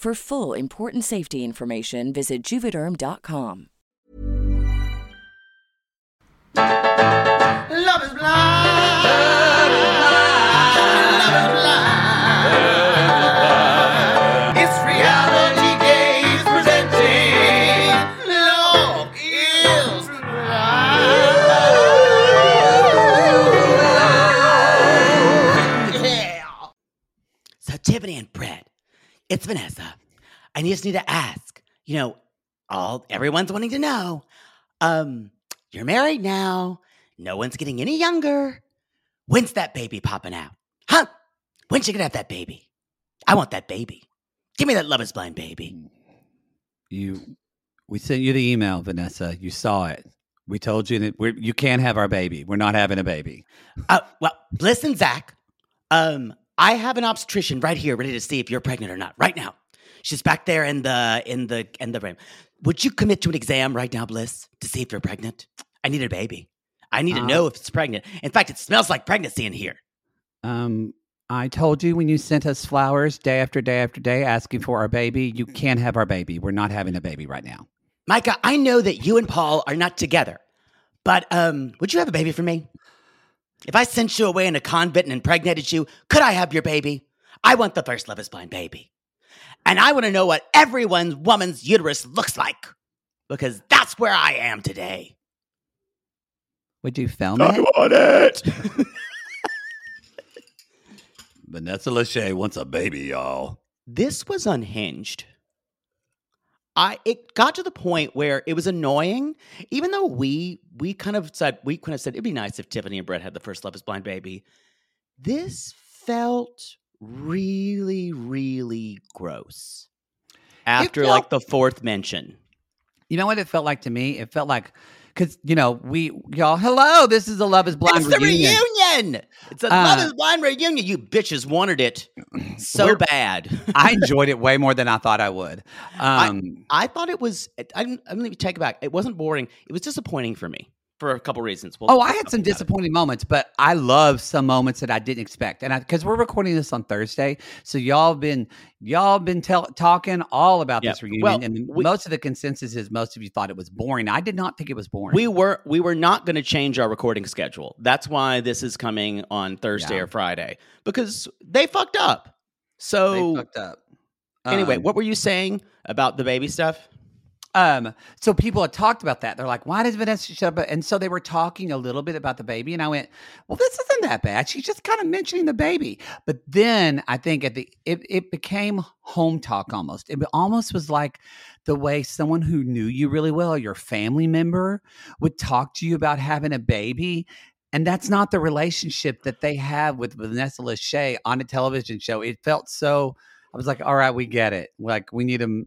For full important safety information, visit juvederm.com. Love is blind. Love is blind. It's reality Gays presenting. Love is blind. Yeah. So Tiffany and Brett, it's Vanessa. I just need to ask. You know, all everyone's wanting to know. Um, you're married now. No one's getting any younger. When's that baby popping out? Huh? When's she gonna have that baby? I want that baby. Give me that love is blind baby. You, we sent you the email, Vanessa. You saw it. We told you that we're, you can't have our baby. We're not having a baby. Uh, well, listen, Zach. Um, I have an obstetrician right here, ready to see if you're pregnant or not. Right now, she's back there in the in the in the room. Would you commit to an exam right now, Bliss, to see if you're pregnant? I need a baby. I need to Uh, know if it's pregnant. In fact, it smells like pregnancy in here. Um, I told you when you sent us flowers day after day after day asking for our baby, you can't have our baby. We're not having a baby right now. Micah, I know that you and Paul are not together, but um, would you have a baby for me? If I sent you away in a convent and impregnated you, could I have your baby? I want the first love is blind baby. And I want to know what everyone's woman's uterus looks like because that's where I am today. Would you film it? I want it. Vanessa Lachey wants a baby, y'all. this was unhinged. I it got to the point where it was annoying, even though we we kind of said we kind of said it'd be nice if Tiffany and Brett had the first Love is Blind baby. This felt really, really gross. After felt- like the fourth mention. You know what it felt like to me? It felt like because you know we y'all hello. This is the Love Is Blind it's the reunion. reunion. It's a Love Uh, is Blind reunion. You bitches wanted it so bad. I enjoyed it way more than I thought I would. Um, I thought it was. I didn't. I'm going to take it back. It wasn't boring. It was disappointing for me for a couple reasons. We'll oh, I had some about it. disappointing moments, but I love some moments that I didn't expect, and because we're recording this on Thursday, so y'all been y'all been tell, talking all about Yeah. this reunion, Well, and we- most of the consensus is most of you thought it was boring. I did not think it was boring. We were we were not going to change our recording schedule. That's why this is coming on Thursday Yeah. or Friday because they fucked up. They So fucked up. anyway, Um, what were you saying about the baby stuff? Um, so people had talked about that. They're like, why does Vanessa shut up? And so they were talking a little bit about the baby. And I went, well, this isn't that bad. She's just kind of mentioning the baby. But then I think at the it, it became home talk almost. It almost was like the way someone who knew you really well, your family member, would talk to you about having a baby. And that's not the relationship that they have with Vanessa Lachey on a television show. It felt so I was like, all right, we get it. Like we need them.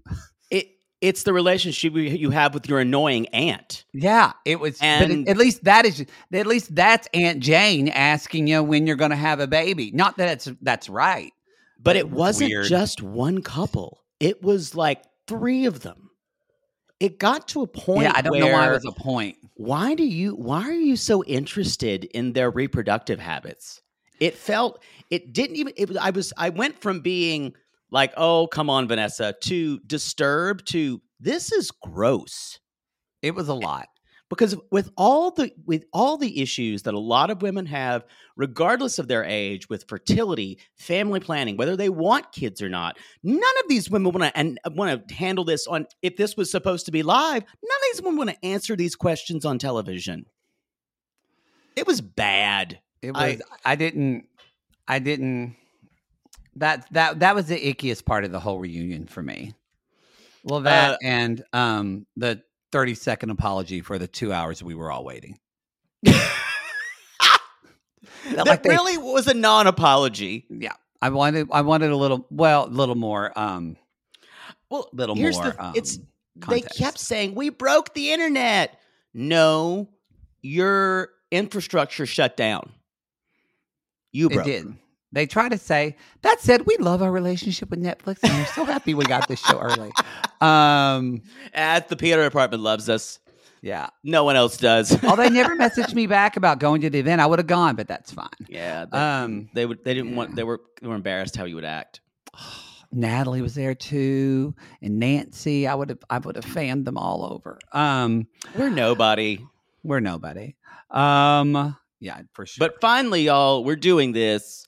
It it's the relationship you you have with your annoying aunt. Yeah, it was. but it- at least that is. At least that's Aunt Jane asking you when you're going to have a baby. Not that it's that's right. But It it was wasn't weird. just one couple. It was like three of them. It got to a point yeah, I don't know why it was a point. why do you why are you so interested in their reproductive habits it felt it didn't even it, was- i was i went from being like oh come on vanessa to disturb, to this is gross It was a eh, lot. because with all the with all the issues that a lot of women have regardless of their age with fertility family planning whether they want kids or not none of these women want to and want to handle this on if this was supposed to be live none of these women want to answer these questions on television it was bad It I- was. I, didn't. I didn't. That that that was the ickiest part of the whole reunion for me. Well, that Uh, and um the thirty second apology for the two hours we were all waiting. that like they- really was a non-apology Yeah, I wanted. I wanted a little. Well, a little more. Um, well little here's more. the, it's um, they kept saying we broke the internet no your infrastructure shut down you It broke did. They try to say that said we love our relationship with Netflix and we're so happy we got this show early. Um, as the peter department loves us yeah. no one else does Oh, they never messaged me back about going to the event. I would have gone, but that's fine. yeah they, Um, they would they didn't want they were they were embarrassed how you would act Natalie was there too, and Nancy. I would have. I would have fanned them all over. Um, we're nobody we're nobody. Um, yeah, for sure. But finally, y'all, we're doing this.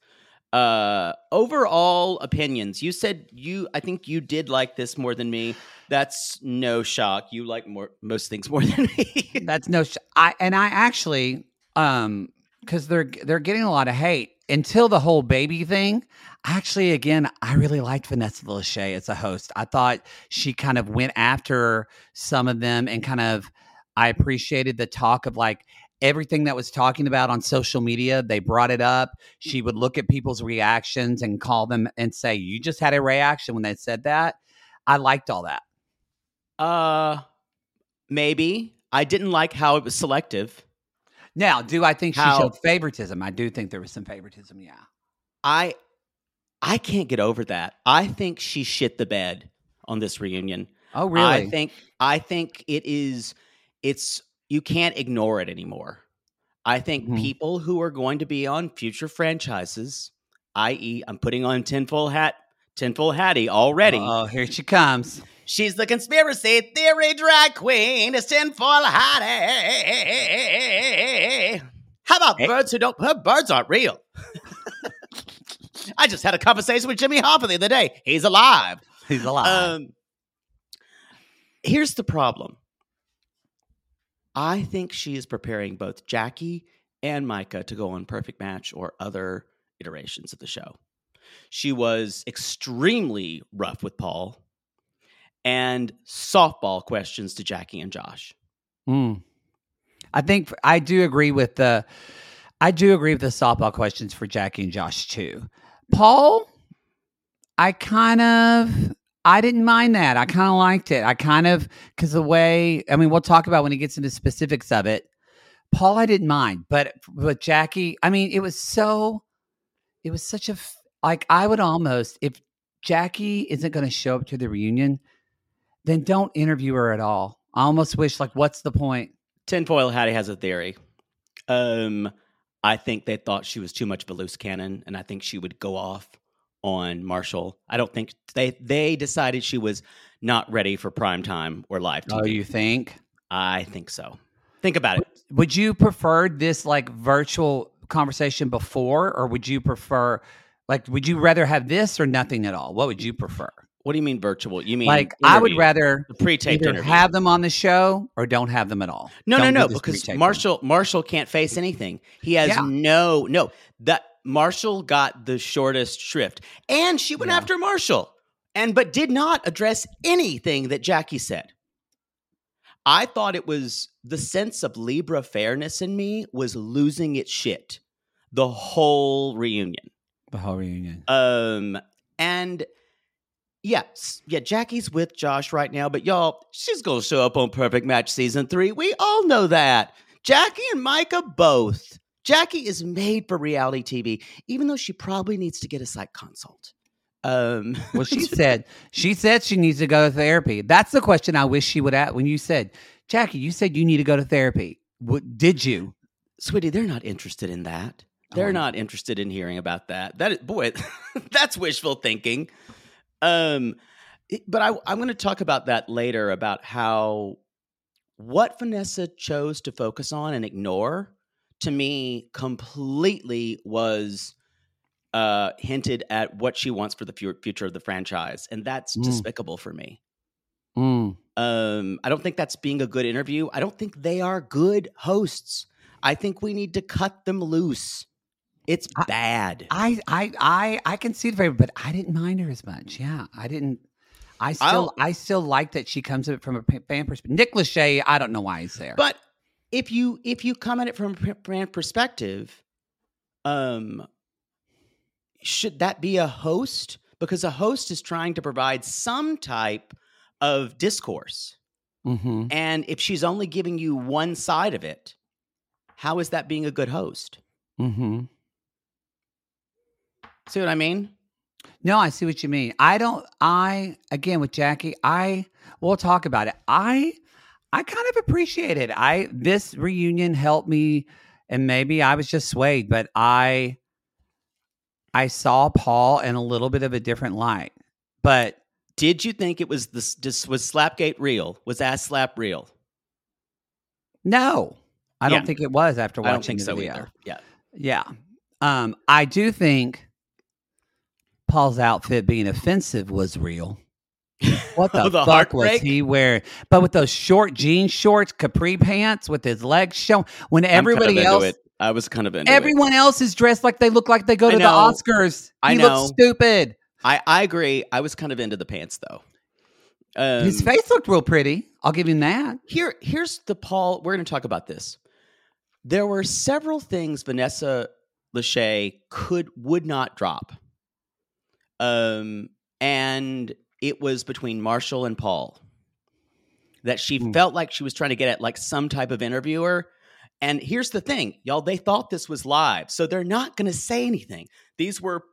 Uh overall opinions. You said you I think you did like this more than me. That's no shock. You like more most things more than me. That's no. Sh- I and I actually, um, because they're they're getting a lot of hate until the whole baby thing. Actually, again, I really liked Vanessa Lachey as a host. I thought she kind of went after some of them and kind of. I appreciated the talk of like everything that was talking about on social media. They brought it up. She would look at people's reactions and call them and say, "You just had a reaction when they said that." I liked all that. uh maybe. I didn't like how it was selective. Now, do I think she showed favoritism? I do think there was some favoritism. Yeah. I I can't get over that. I think she shit the bed on this reunion. Oh, really? I think I think it is it's you can't ignore it anymore. I think Mhm. people who are going to be on future franchises, i.e., I'm putting on tinfoil hat, tinfoil hattie already. Oh, here she comes. She's the conspiracy theory drag queen. It's tinfoil hattie. How about Hey. birds who don't? Her birds aren't real. I just had a conversation with Jimmy Hoffa the other day. He's alive. He's alive. Um, here's the problem. I think she is preparing both Jackie and Micah to go on Perfect Match or other iterations of the show. She was extremely rough with Paul and softball questions to Jackie and Josh. Mm. I think I do agree with the. I do agree with the softball questions for Jackie and Josh too. Paul, I kind of. I didn't mind that. I kind of liked it. I kind of because the way. I mean, we'll talk about when he gets into specifics of it. Paul, I didn't mind, but with Jackie, I mean, it was so. It was such a, like. I would almost if Jackie isn't going to show up to the reunion, then don't interview her at all. I almost wish like, what's the point? Tinfoil Hattie has a theory. Um, I think they thought she was too much of a loose cannon, and I think she would go off on Marshall. I don't think they they decided she was not ready for prime time or live TV. Oh, you think? I think so. Think about it. Would you prefer this like virtual conversation before, or would you prefer like would you rather have this or nothing at all? What would you prefer? What do you mean virtual? You mean Like I would rather pre-taped either interview. have them on the show or don't have them at all. No, Don't no, no, because Marshall Marshall can't face anything. He has Yeah. no no that Marshall got the shortest shrift. And she went Yeah. after Marshall and but did not address anything that Jackie said. I thought it was the sense of Libra fairness in me was losing its shit the whole reunion. the whole reunion. Um, and Yeah, s- yeah. Jackie's with Josh right now, but y'all, she's gonna show up on Perfect Match season three. We all know that. Jackie and Micah both. Jackie is made for reality TV, even though she probably needs to get a psych consult. Um, Well, she said she said she needs to go to therapy. That's the question I wish she would ask when you said, Jackie, you said you need to go to therapy. What did you? sweetie, they're not interested in that. They're Oh. not interested in hearing about that. That is, boy, that's wishful thinking. Um, but I, I'm going to talk about that later about how what Vanessa chose to focus on and ignore to me completely was uh, hinted at what she wants for the future of the franchise, and that's Mm. despicable for me. Mm. Um, I don't think that's being a good interview. I don't think they are good hosts. I think we need to cut them loose. It's I- bad. I I I I can see the favor, but I didn't mind her as much. Yeah, I didn't. I still I still like that she comes at it from a fan perspective. Nick Lachey, I don't know why he's there. but if you if you come at it from a brand perspective, um, should that be a host? Because a host is trying to provide some type of discourse, Mhm. and if she's only giving you one side of it, how is that being a good host? Mhm. See what I mean? No, I see what you mean. I don't. I again with Jackie. I we'll talk about it. I I kind of appreciate it. I this reunion helped me, and maybe I was just swayed, but I I saw Paul in a little bit of a different light. But Did you think it was this? this was Slapgate real? Was Ass Slap real? no, I don't think it was after I watching the so video. either. Yeah. Yeah. Um, I do think Paul's outfit being offensive was real. What the, Oh, the fuck was he wearing? But with those short jean shorts, capri pants, with his legs showing, when I'm kind of everybody else, it. I was kind of into it. everyone else is dressed like they look like they go to the. Oscars. I he know. looks stupid. I I agree. I was kind of into the pants though. Um, his face looked real pretty. I'll give him that. Here, here's the Paul. We're going to talk about this. There were several things Vanessa Lachey could would not drop. Um, and it was between Marshall and Paul that she Hmm. felt like she was trying to get at like some type of interviewer. And here's the thing, y'all, they thought this was live, so they're not going to say anything. These were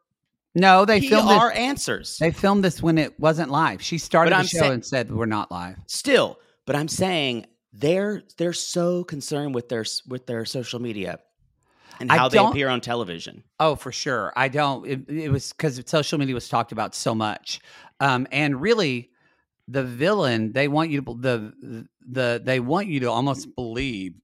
No, they filmed our answers. They filmed this when it wasn't live. She started the show saying- and said we're not live. still but i'm saying they're they're so concerned with their with their social media and how they appear on television Oh, for sure. I don't. It, it was because social media was talked about so much, um, and really, the villain they want you to the the they want you to almost believe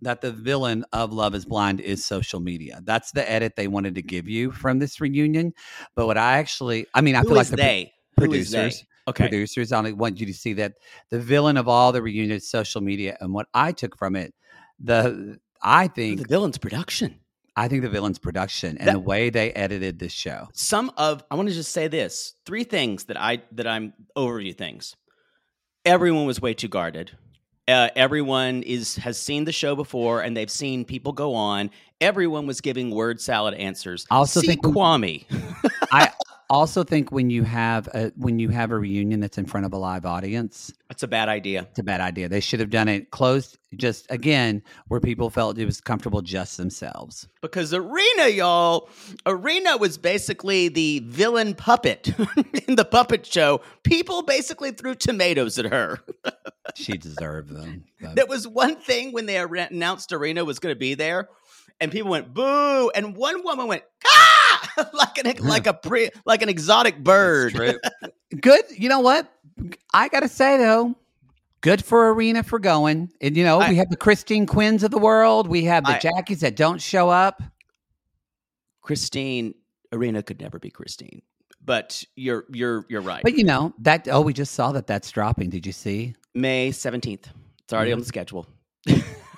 that the villain of Love Is Blind is social media. That's the edit they wanted to give you from this reunion. But what I actually, I mean, I Who feel like the they Who is they? producers, okay producers, I only want you to see that the villain of all the reunion is social media. And what I took from it, the I think the villain's production I think the villain's production and That- the way they edited this show. some of i want to just say this three things that i that i'm overview things. Everyone was way too guarded. Uh, everyone is has seen the show before and they've seen people go on. Everyone was giving word salad answers. I also See think kwame also think when you have a when you have a reunion that's in front of a live audience, it's a bad idea it's a bad idea. They should have done it closed, just again where people felt it was comfortable just themselves. Because Irina, y'all, Irina was basically the villain puppet in the puppet show. People basically threw tomatoes at her. She deserved them. There was one thing when they announced Irina was going to be there, and people went boo, and one woman went ah, like an like a pre like an exotic bird. Good. You know what? I got to say though, good for Irina for going. And you know, I- we have the Christine Quinns of the world. We have the I- Jackies that don't show up. Christine Irina could never be Christine, but you're you're you're right. But you know that. Oh, we just saw that that's dropping. Did you see? May seventeenth, it's already on the schedule,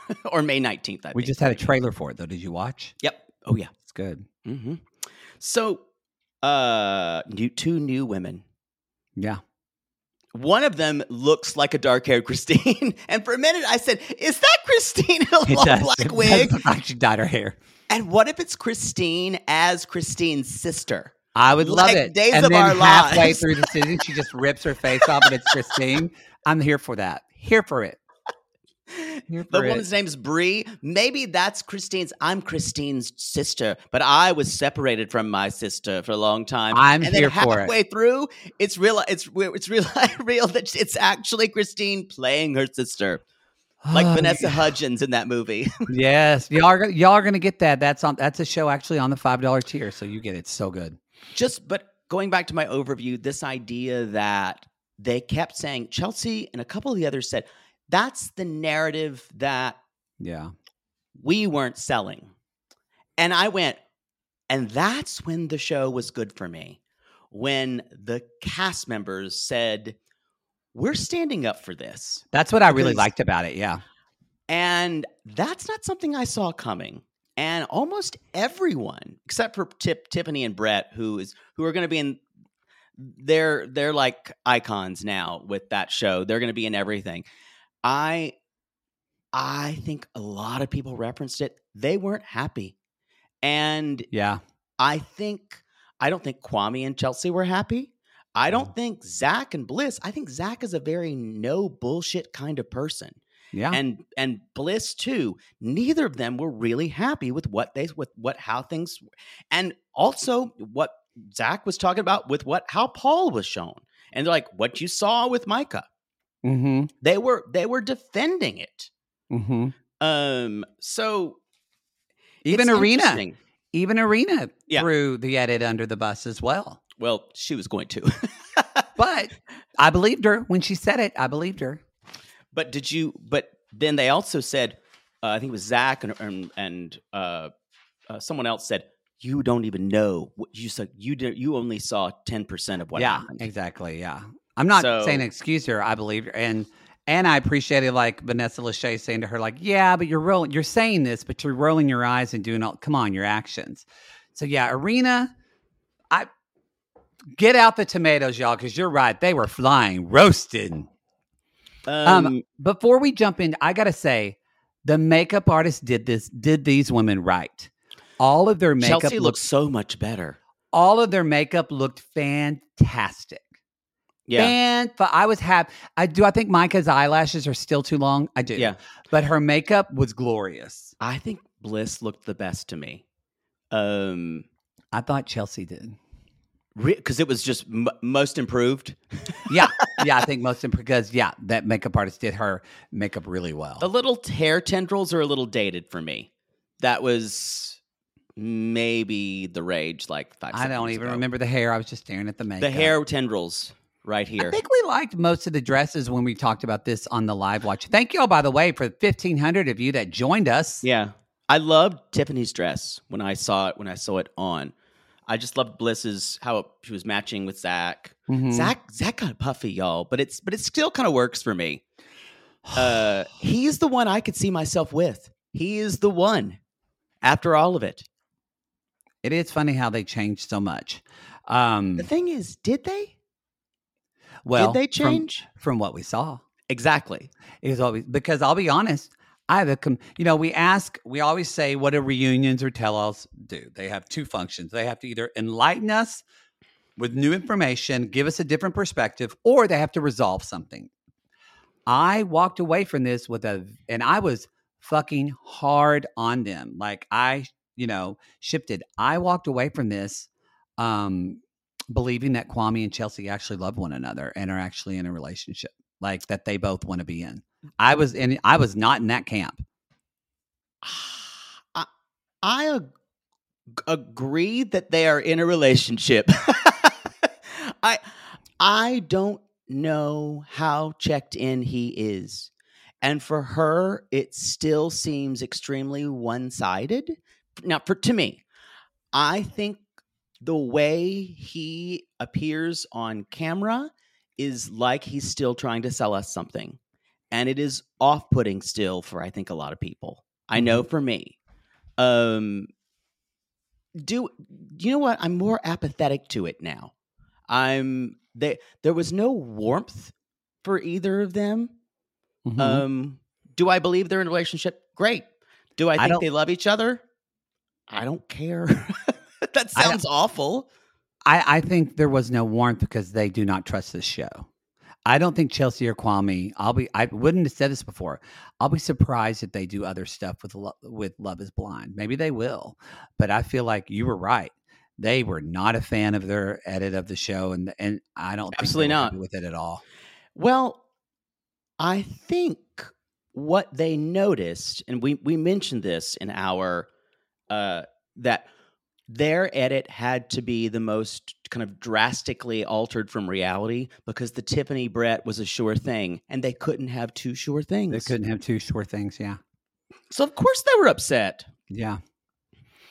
or May nineteenth. I We think. just had a trailer for it though. Did you watch? Yep. Oh yeah. It's good. hmm So, uh, new two new women. Yeah. One of them looks like a dark-haired Christine, and for a minute I said, "Is that Christine in a It long does. black It wig?" does she dyed her hair. And what if it's Christine as Christine's sister? I would love Like it. Days and of then Our halfway Lives. through the season, she just rips her face off, and it's Christine. I'm here for that. Here for it. Here The for it. woman's name is Bree. Maybe that's Christine's. I'm Christine's sister, but I was separated from my sister for a long time. I'm and here then for it. halfway through, it's real. It's it's real. real that it's actually Christine playing her sister, oh, like Oh, Vanessa Hudgens in that movie. Yes, y'all are, gonna- y'all are gonna get that. That's on. That's a show actually on the five dollar tier, so you get it. It's so good. Just, but going back to my overview, this idea that they kept saying Chelsea and a couple of the others said that's the narrative that Yeah. we weren't selling. And I went, and that's when the show was good for me. When the cast members said, We're standing up for this. That's what I really liked about it. Yeah. And that's not something I saw coming. And almost everyone, except for Tip, Tiffany and Brett, who is who are going to be in, they're they're like icons now with that show. They're going to be in everything. I I think a lot of people referenced it. They weren't happy, and Yeah. I think I don't think Kwame and Chelsea were happy. I Mm. don't think Zach and Bliss. I think Zach is a very no bullshit kind of person Yeah. and and bliss too neither of them were really happy with what they with what how things and also what zach was talking about with what how paul was shown and they're like what you saw with micah mm-hmm. they were they were defending it Mm-hmm. um so Even Irina. Even Irina Yeah. threw the edit under the bus as well. well she was going to But I believed her when she said it. I believed her. But did you? But then they also said, uh, I think it was Zach and and, and uh, uh, someone else said, you don't even know what you said. You did, you only saw ten percent of what yeah, happened. exactly. Yeah. I'm not So- saying excuse her. I believe her. And and I appreciated like Vanessa Lachey saying to her, like, yeah, but you're rolling you're saying this, but you're rolling your eyes and doing all come on, your actions. So yeah, Irina, I get out the tomatoes, y'all, because you're right. They were flying, roasted. Um, Um, before we jump in, I gotta say, the makeup artist did this, did these women right. All of their makeup Chelsea looked looks so much better. all of their makeup looked fantastic. Yeah, And but I was happy. I do. I think Micah's eyelashes are still too long. I do. yeah. But her makeup was glorious. I think Bliss looked the best to me. Um, I thought Chelsea did. because it was just m- most improved. Yeah, yeah. I think most improved. because yeah, that makeup artist did her makeup really well. The little hair tendrils are a little dated for me. That was maybe the rage like five. I don't even ago. remember the hair. I was just staring at the makeup. the hair tendrils right here. I think we liked most of the dresses when we talked about this on the live watch. Thank you all, by the way, for 1,500 of you that joined us. Yeah. I loved Tiffany's dress when I saw it when I saw it on. I just loved Bliss's how it, she was matching with Zach. Mhm. Zach Zach got puffy, y'all, but it's but it still kind of works for me. Uh he's the one I could see myself with. He is the one after all of it. It is funny how they changed so much. Um, The thing is, did they? Well, did they change? from, what we saw? Exactly. Is always because I'll be honest. I have a, com- you know, we ask, we always say, what do reunions or tell-alls do? They have two functions. They have to either enlighten us with new information, give us a different perspective, or they have to resolve something. I walked away from this with a, and I was fucking hard on them. Like I, you know, shifted. I walked away from this, um, believing that Kwame and Chelsea actually love one another and are actually in a relationship, like that they both want to be in. Mm. I was in. I was not in that camp. I, I ag- agree that they are in a relationship. I I don't know how checked in he is. And for her, it still seems extremely one-sided. Now, for to me, I think the way he appears on camera is like he's still trying to sell us something. And it is off-putting still for I think a lot of people. I know for me. Um do you know what? I'm more apathetic to it now. I'm there there was no warmth for either of them. Mhm. Um do I believe they're in a relationship? Great. Do I I think don't- they love each other? I don't care. that I sounds awful. I, I think there was no warmth because they do not trust this show. I don't think Chelsea or Kwame. I'll be. I wouldn't have said this before. I'll be surprised if they do other stuff with with Love Is Blind. Maybe they will, but I feel like you were right. They were not a fan of their edit of the show, and and I don't Absolutely not. with it at all. Well, I think what they noticed, and we we mentioned this in our uh, that their edit had to be the most kind of drastically altered from reality because the Tiffany Brett was a sure thing, and they couldn't have two sure things. They couldn't have two sure things. Yeah, So of course they were upset. yeah.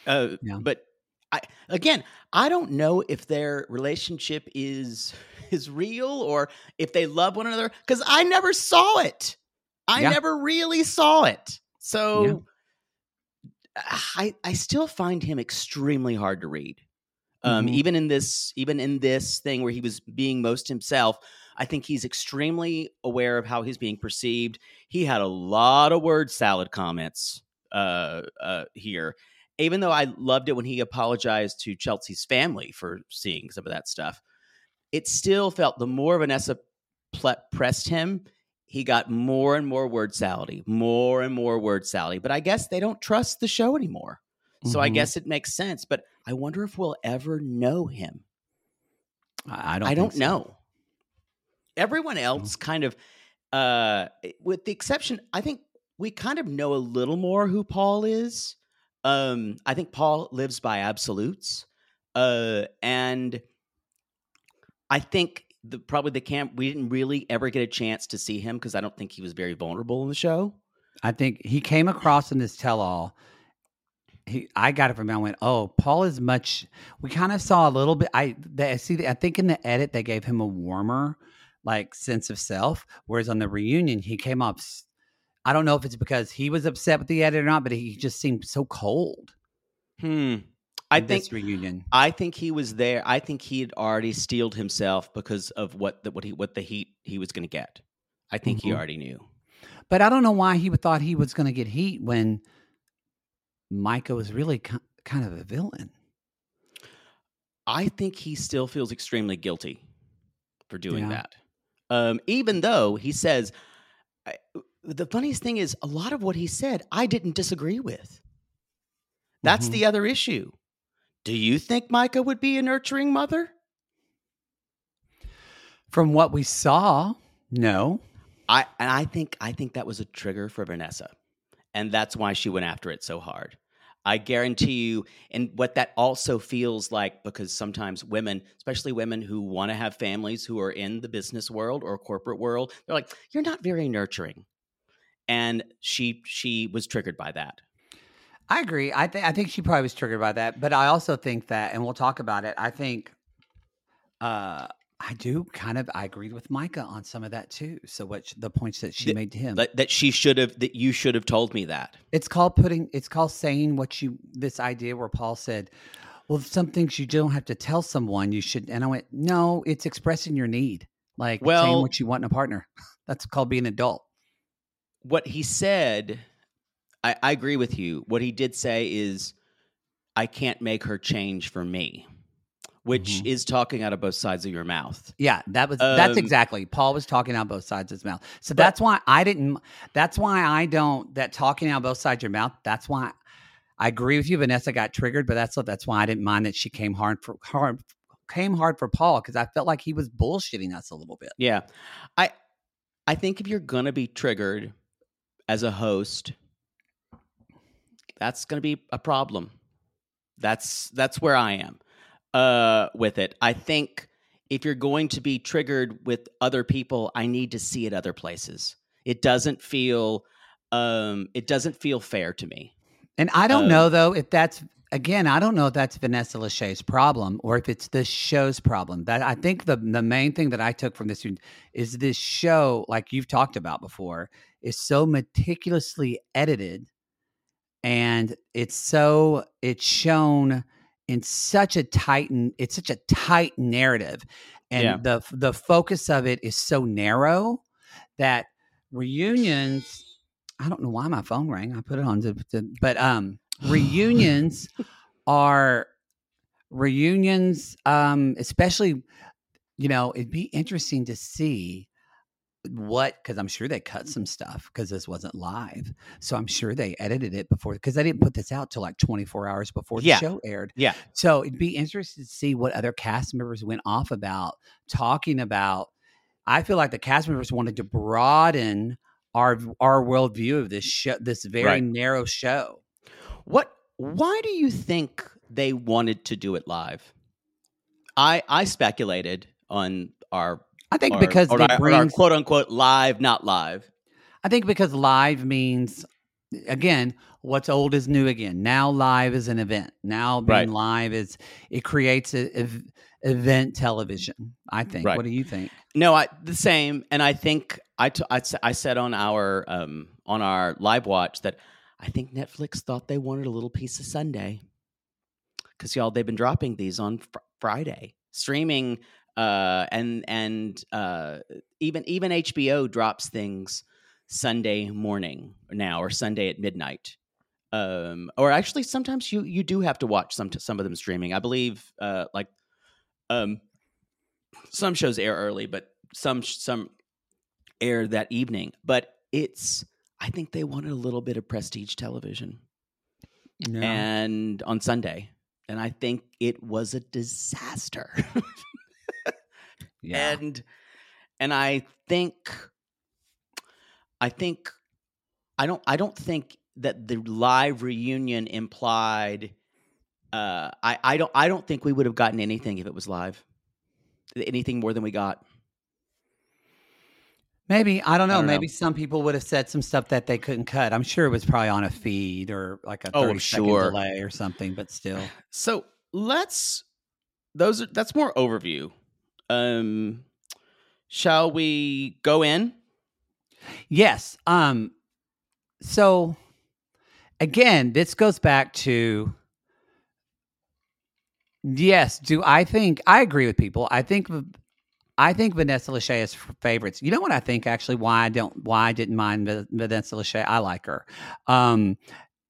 Uh, Yeah. But I again, I don't know if their relationship is is real or if they love one another because I never saw it. I Yeah. never really saw it. So I I still find him extremely hard to read. Um, Mhm. even in this even in this thing where he was being most himself, I think he's extremely aware of how he's being perceived. He had a lot of word salad comments uh, uh, here even though I loved it when he apologized to Chelsea's family for seeing some of that stuff, it still felt the more Vanessa pressed him, he got more and more word salady, more and more word salady. But I guess they don't trust the show anymore. So I Mhm. guess it makes sense. But I wonder if we'll ever know him. I I don't. I don't so. know. Everyone else kind of, uh, with the exception, I think we kind of know a little more who Paul is. Um, I think Paul lives by absolutes, uh, and I think the probably the camp we didn't really ever get a chance to see him because I don't think he was very vulnerable in the show. I think he came across in this tell-all. He, I got it from him. I went, "Oh, Paul is much." We kind of saw a little bit. I, they, I see. I think in the edit they gave him a warmer, like sense of self, whereas on the reunion he came off. I don't know if it's because he was upset with the edit or not, but he just seemed so cold. Hmm. I think reunion. I think he was there. I think he had already steeled himself because of what the what he what the heat he was going to get. I think he Mhm. already knew. But I don't know why he thought he was going to get heat when Micah was really ki- kind of a villain. I think he still feels extremely guilty for doing Yeah. that. Um, even though he says, I, the funniest thing is a lot of what he said I didn't disagree with. That's Mhm. the other issue. Do you think Micah would be a nurturing mother? From what we saw, no. I and I think I think that was a trigger for Vanessa, and that's why she went after it so hard. I guarantee you, and what that also feels like, because sometimes women, especially women who want to have families who are in the business world or corporate world, they're like, "You're not very nurturing," and she she was triggered by that. I agree. I think I think she probably was triggered by that, but I also think that, and we'll talk about it. I think, uh, I do kind of I agreed with Micah on some of that too. So what the points that she The- made to him, That, that she should have, that you should have told me that. it's called putting. It's called saying what you. This idea where Paul said, "Well, some things you don't have to tell someone. You should." And I went, "No, it's expressing your need, like saying what you want in a partner. That's called being an adult." what he said, I, I agree with you. What he did say is, I can't make her change for me, which Mhm. is talking out of both sides of your mouth. Yeah, that was that's Um, exactly. Paul was talking out both sides of his mouth. So But- that's why I didn't that's why I don't that talking out both sides of your mouth, that's why I agree with you. Vanessa got triggered, but that's what that's why I didn't mind that she came hard for hard came hard for Paul because I felt like he was bullshitting us a little bit. Yeah, I I think if you're gonna be triggered as a host, that's gonna be a problem. That's that's where I am uh, with it. I think if you're going to be triggered with other people, I need to see it other places. It doesn't feel um, it doesn't feel fair to me. And I don't Um, know though if that's again, I don't know if that's Vanessa Lachey's problem or if it's this show's problem. That I think the the main thing that I took from this is this show, like you've talked about before, is so meticulously edited and it's so it's shown in such a tight it's such a tight narrative and Yeah. the the focus of it is so narrow that reunions i don't know why my phone rang i put it on to, to- but um reunions are reunions, um, especially, you know, it'd be interesting to see what because I'm sure they cut some stuff because this wasn't live. So I'm sure they edited it before because they didn't put this out till like 24 hours before the Yeah. show aired. Yeah. So it'd be interesting to see what other cast members went off about talking about. I feel like the cast members wanted to broaden our our worldview of this show, this very Right. narrow show. What? Why do you think they wanted to do it live? I I speculated on our I think our- because on they our, on bring quote unquote live, not live. I think because live means again, what's old is new again. Now live is an event. Now being Right. live is it creates a, ev- event television. I think. Right. What do you think? No, I the same, and I think I t- I, s- I said on our um on our live watch that I think Netflix thought they wanted a little piece of Sunday because y'all they've been dropping these on fr- Friday streaming, uh, and and uh, even even HBO drops things Sunday morning now or Sunday at midnight. Um, or actually, sometimes you you do have to watch some some of them streaming. I believe, uh, like, um, some shows air early, but some some air that evening. But it's I think they wanted a little bit of prestige television, No. and on Sunday, and I think it was a disaster. yeah. and and I think I think I don't I don't think that the live reunion implied uh I I don't I don't think we would have gotten anything if it was live. Anything more than we got. Maybe I don't know. don't know. maybe some people would have said some stuff that they couldn't cut. I'm sure it was probably on a feed or like a Oh, 30 second sure. delay or something. But still, So let's those are that's more overview. Um shall we go in? yes. Um. So again, this goes back to yes. Do I think I agree with people? I think I think Vanessa Lachey is favorites. You know what I think actually? Why I don't why I didn't mind Vanessa Lachey? I like her. Um,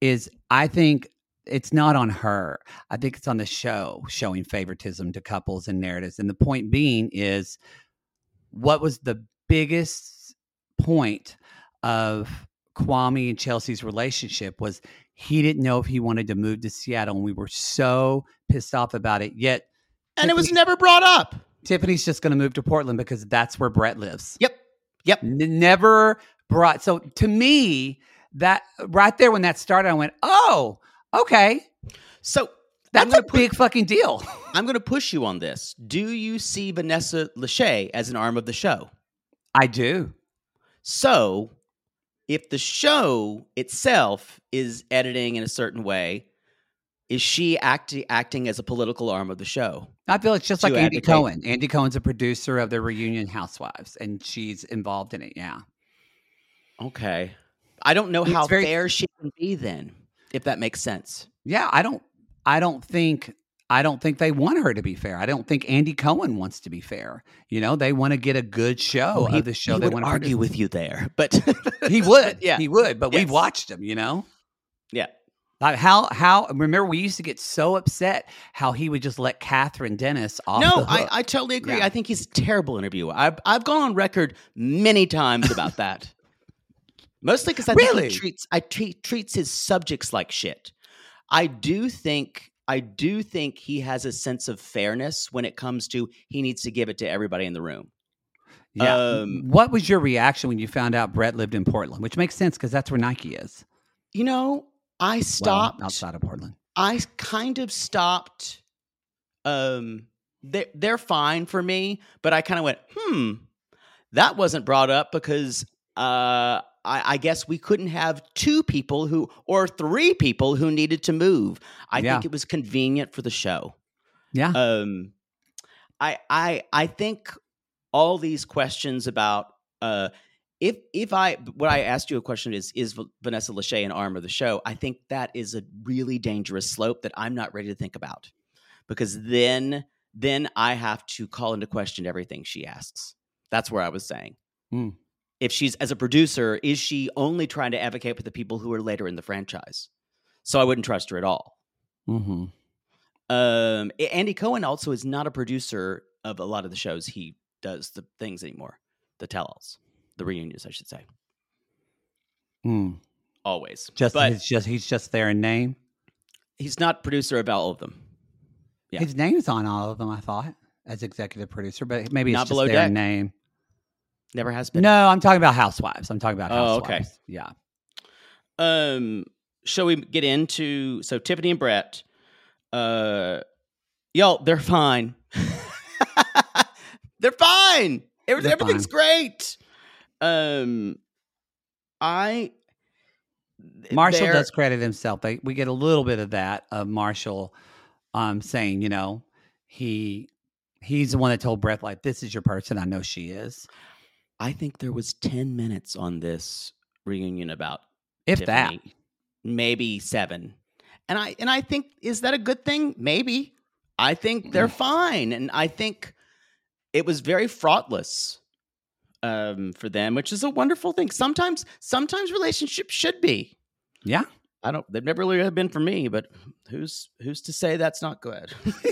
is I think it's not on her. I think it's on the show showing favoritism to couples and narratives. And the point being is what was the biggest point of Kwame and Chelsea's relationship was he didn't know if he wanted to move to Seattle and we were so pissed off about it. Yet And it was never brought up. Tiffany's just going to move to Portland because that's where Brett lives. Yep. Yep. N- never brought. So to me, that right there when that started, I went, "Oh, okay, So that's a big fucking deal." I'm going to push you on this. Do you see Vanessa Lachey as an arm of the show? I do. So, if the show itself is editing in a certain way, is she acting acting as a political arm of the show? I feel it's just like Andy. Cohen. Andy Cohen's a producer of the Reunion Housewives, and she's involved in it. Yeah, Okay. I don't know It's how very- fair she can be then, if that makes sense. yeah. I don't. I don't think. I don't think they want her to be fair. I don't think Andy Cohen wants to be fair. You know, they want to get a good show oh, he, of the show. he they would want to argue with you there, but He would. yeah, he would. But Yes. we've watched him. You know. yeah. Like how how remember we used to get so upset how he would just let Kathryn Dennis off. No, I. I totally agree. Yeah. I think he's a terrible interviewer. I've I've gone on record many times about that. Mostly because I Really? think he treats I treat, treats his subjects like shit. I do think I do think he has a sense of fairness when it comes to he needs to give it to everybody in the room. yeah. um, what was your reaction when you found out Brett lived in Portland? Which makes sense because that's where Nike is. You know, I Well, stopped outside of Portland. I kind of stopped. Um, they're they're fine for me, but I kind of went, hmm, that wasn't brought up because uh, I, I guess we couldn't have two people who or three people who needed to move. I Yeah. think it was convenient for the show. Yeah. Um, I I I think all these questions about uh, if if I what I asked you a question is is Vanessa Lachey an arm of the show? I think that is a really dangerous slope that I'm not ready to think about because then then I have to call into question everything she asks. That's where I was saying. Hmm. If she's as a producer, is she only trying to advocate for the people who are later in the franchise? So I wouldn't trust her at all. mm-hmm. Um, Andy Cohen also is not a producer of a lot of the shows he does the things anymore, the tell-alls, the reunions, I should say. Hmm. Always, Just but he's just he's just there in name. he's not producer of all of them. Yeah. His name's on all of them. I thought as executive producer, but maybe it's Not just Below there Deck. name. Never has been. No, I'm talking about Housewives. I'm talking about housewives. Oh, okay. Housewives. Yeah. Um, shall we get into so Tiffany and Brett? Uh, y'all, they're fine. they're fine. Every- They're everything's great. Um, I Marshall they're- does credit himself. They, we get a little bit of that of Marshall um, saying, you know, he he's the one that told Brett like, "This is your person. I know she is." I think there was ten minutes on this reunion about If that, maybe seven. And I and I think is that a good thing? Maybe. I think they're fine, and I think it was very fraughtless um, for them, which is a wonderful thing. Sometimes, sometimes relationships should be. yeah, I don't. They've never really have been for me, but who's who's to say that's not good?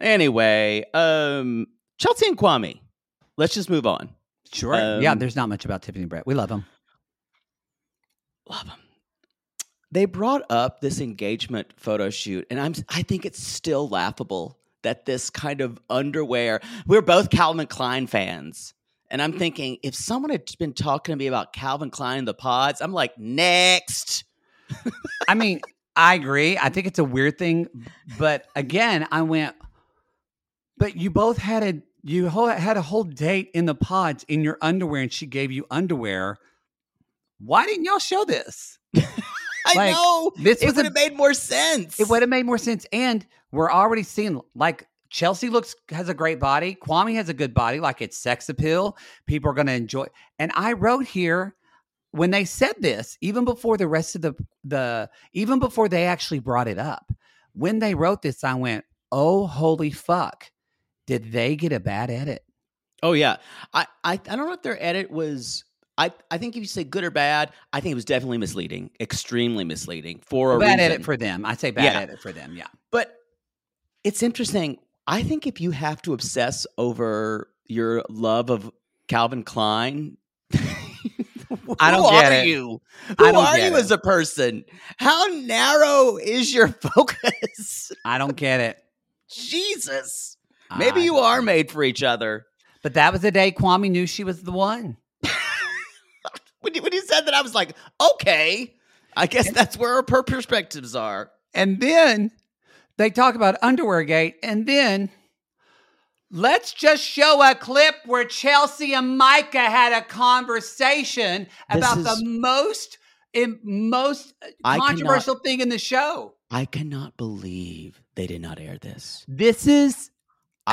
anyway, um, Chelsea and Kwame. Let's just move on. sure. yeah, Um, there's not much about Tiffany and Brett. We love them. love them. They brought up this engagement photo shoot, and I'm I think it's still laughable that this kind of underwear. We're both Calvin Klein fans, and I'm thinking if someone had been talking to me about Calvin Klein and the pods, I'm like next. I mean, I agree. I think it's a weird thing, but again, I went. But you both had a you had a whole date in the pods in your underwear, and she gave you underwear. Why didn't y'all show this? I Like, know this would have made more sense. It would have made more sense. And we're already seeing like Chelsea looks has a great body. Kwame has a good body, like it's sex appeal. People are going to enjoy. And I wrote here when they said this, even before the rest of the the even before they actually brought it up. When they wrote this, I went, "Oh holy fuck! Did they get a bad edit?" Oh yeah, I, I I don't know if their edit was. I I think if you say good or bad, I think it was definitely misleading, extremely misleading for a bad reason. edit for them. I say bad Yeah. edit for them. Yeah. But it's interesting. I think if you have to obsess over your love of Calvin Klein, who I don't are get it. you? I Who are you it. as a person? How narrow is your focus? I don't get it. Jesus. Maybe I you are made for each other. But that was the day Kwame knew she was the one. When you, when you said that, I was like, okay. I guess that's where our perspectives are. And then they talk about underwear gate. And then let's just show a clip where Chelsea and Micah had a conversation This about is- the most most I cannot- controversial thing in the show. I cannot believe they did not air this. This is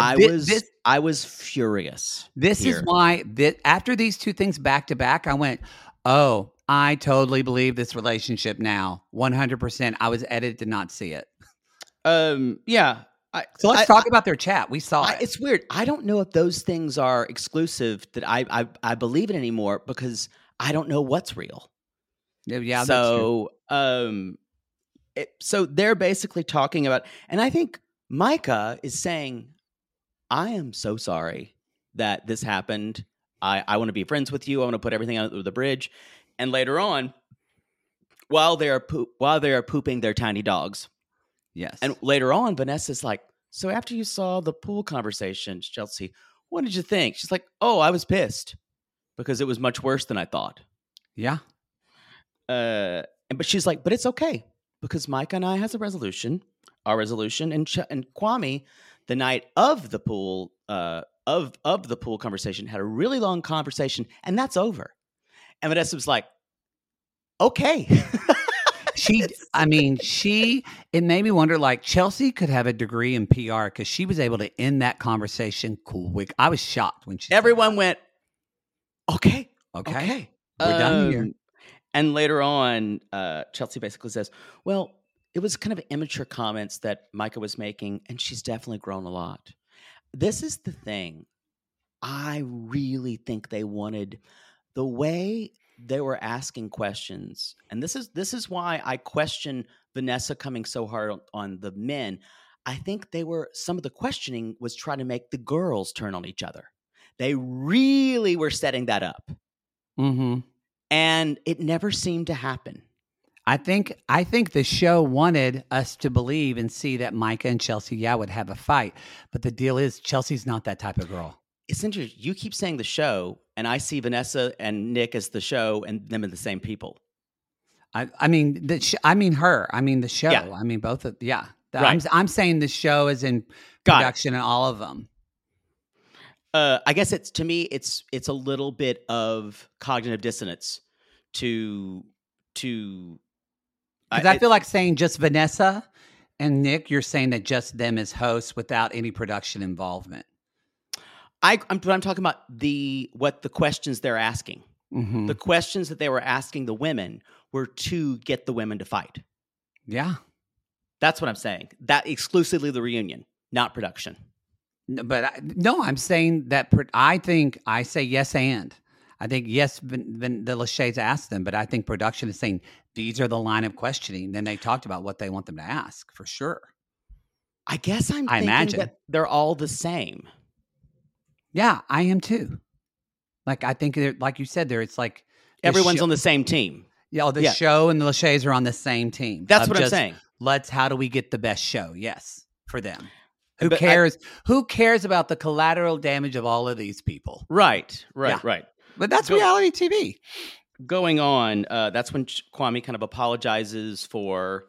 I thi- was this- I was furious. this here. is why after these two things back to back, I went, oh, I totally believe this relationship now. 100%. I was edited to not see it. Um, yeah. I, So let's I- talk about their chat. We saw I, it. it's weird. I don't know if those things are exclusive that I I, I believe it anymore because I don't know what's real. Yeah, yeah, that's true. so um, it, so they're basically talking about, and I think Micah is saying, "I am so sorry that this happened. I I want to be friends with you. I want to put everything under the bridge." And later on, while they are poop, while they are pooping their tiny dogs, Yes. and later on, Vanessa's like, So after you saw the pool conversation, Chelsea, what did you think? She's like, Oh, I was pissed because it was much worse than I thought. yeah. Uh, and but she's like, But it's okay because Micah and I has a resolution, our resolution, and Ch- and Kwame, the night of the pool, uh, of of the pool conversation, had a really long conversation, and that's over. And Vanessa was like, Okay. She, I mean, she, it made me wonder like Chelsea could have a degree in PR because she was able to end that conversation quick. I was shocked when she, Everyone went, Okay. okay, Okay. we're done here. Um, And later on, uh, Chelsea basically says, Well, it was kind of immature comments that Micah was making, and she's definitely grown a lot. This is the thing. I really think they wanted the way they were asking questions, and this is this is why I question Vanessa coming so hard on, on the men. I think they were some of the questioning was trying to make the girls turn on each other. They really were setting that up, Mm-hmm. and it never seemed to happen. I think I think the show wanted us to believe and see that Micah and Chelsea, yeah, would have a fight. But the deal is Chelsea's not that type of girl. It's interesting. You keep saying the show, and I see Vanessa and Nick as the show, and them as the same people. I, I mean the sh- I mean her. I mean the show. Yeah. I mean both of yeah. The- Right. I'm I'm saying the show is in Got it. production and all of them. Uh, I guess it's to me, it's it's a little bit of cognitive dissonance to to. Because I, feel like saying just Vanessa and Nick, you're saying that just them as hosts without any production involvement. I, I'm, I'm talking about the what the questions they're asking. Mhm. The questions that they were asking the women were to get the women to fight. yeah. That's what I'm saying. That exclusively the reunion, not production. But I, no, I'm saying that I think I say yes and I think yes. Vin, Vin, the Lachey's asked them, but I think production is saying these are the line of questioning. Then they talked about what they want them to ask for sure. I guess I'm I thinking imagine. that they're all the same. Yeah, I am too. Like I think, they're- like you said, there it's like Everyone's show- on the same team. yeah. The yeah. show and the Lachey's are on the same team. That's what I'm saying. Let's. How do we get the best show? Yes, for them. Who But I- cares? who cares about the collateral damage of all of these people? Right, right, Yeah. right. But that's Go- reality TV. going on, uh, that's when Kwame kind of apologizes for.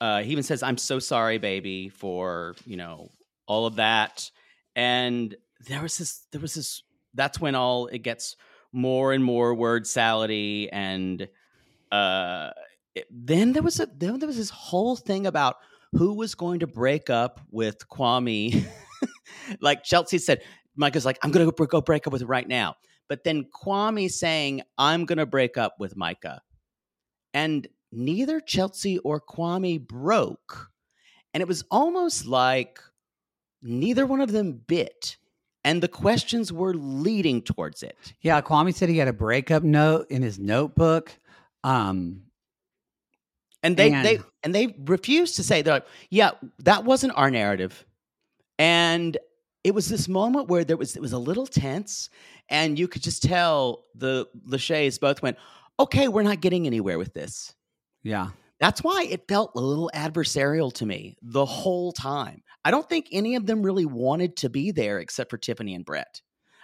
Uh, he even says, "I'm so sorry, baby, for you know all of that." And there was this, there was this. That's when all it gets more and more word salady, and uh, it- then there was a then there was this whole thing about who was going to break up with Kwame. like Chelsea said, Micah's like, "I'm going to go break up with her right now." But then Kwame saying, I'm going to break up with Micah. And neither Chelsea or Kwame broke. And it was almost like neither one of them bit. And the questions were leading towards it. Yeah, Kwame said he had a breakup note in his notebook. Um, And they they And- and they refused to say they're like, yeah, that wasn't our narrative. And it was this moment where there was it was a little tense, and you could just tell the Lachey's both went, okay, we're not getting anywhere with this. yeah, That's why it felt a little adversarial to me the whole time. I don't think any of them really wanted to be there except for Tiffany and Brett.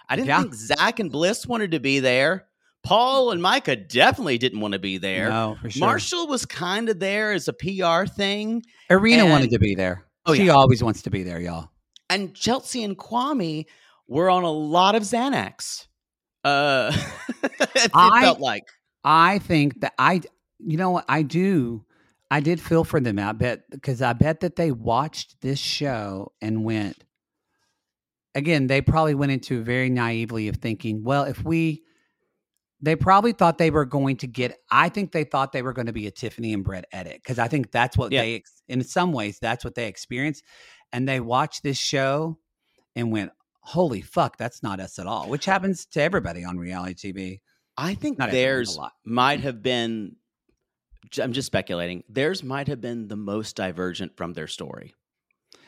I didn't Yeah. think Zach and Bliss wanted to be there. Paul and Micah definitely didn't want to be there. no, for sure. Marshall was kind of there as a PR thing. Irina wanted to be there. Oh, she yeah. always wants to be there, y'all. And Chelsea and Kwame were on a lot of Xanax. Uh, it I- felt like. I think that I, you know what, I do. I did feel for them. I bet because I bet that they watched this show and went. Again, they probably went into very naively of thinking, well, if we, they probably thought they were going to get. I think they thought they were going to be a Tiffany and Brett edit because I think that's what Yeah. they, in some ways, that's what they experienced, and they watched this show and went, "Holy fuck, that's not us at all," which happens to everybody on reality TV. I think Not theirs might have been. I'm just speculating. Theirs might have been the most divergent from their story,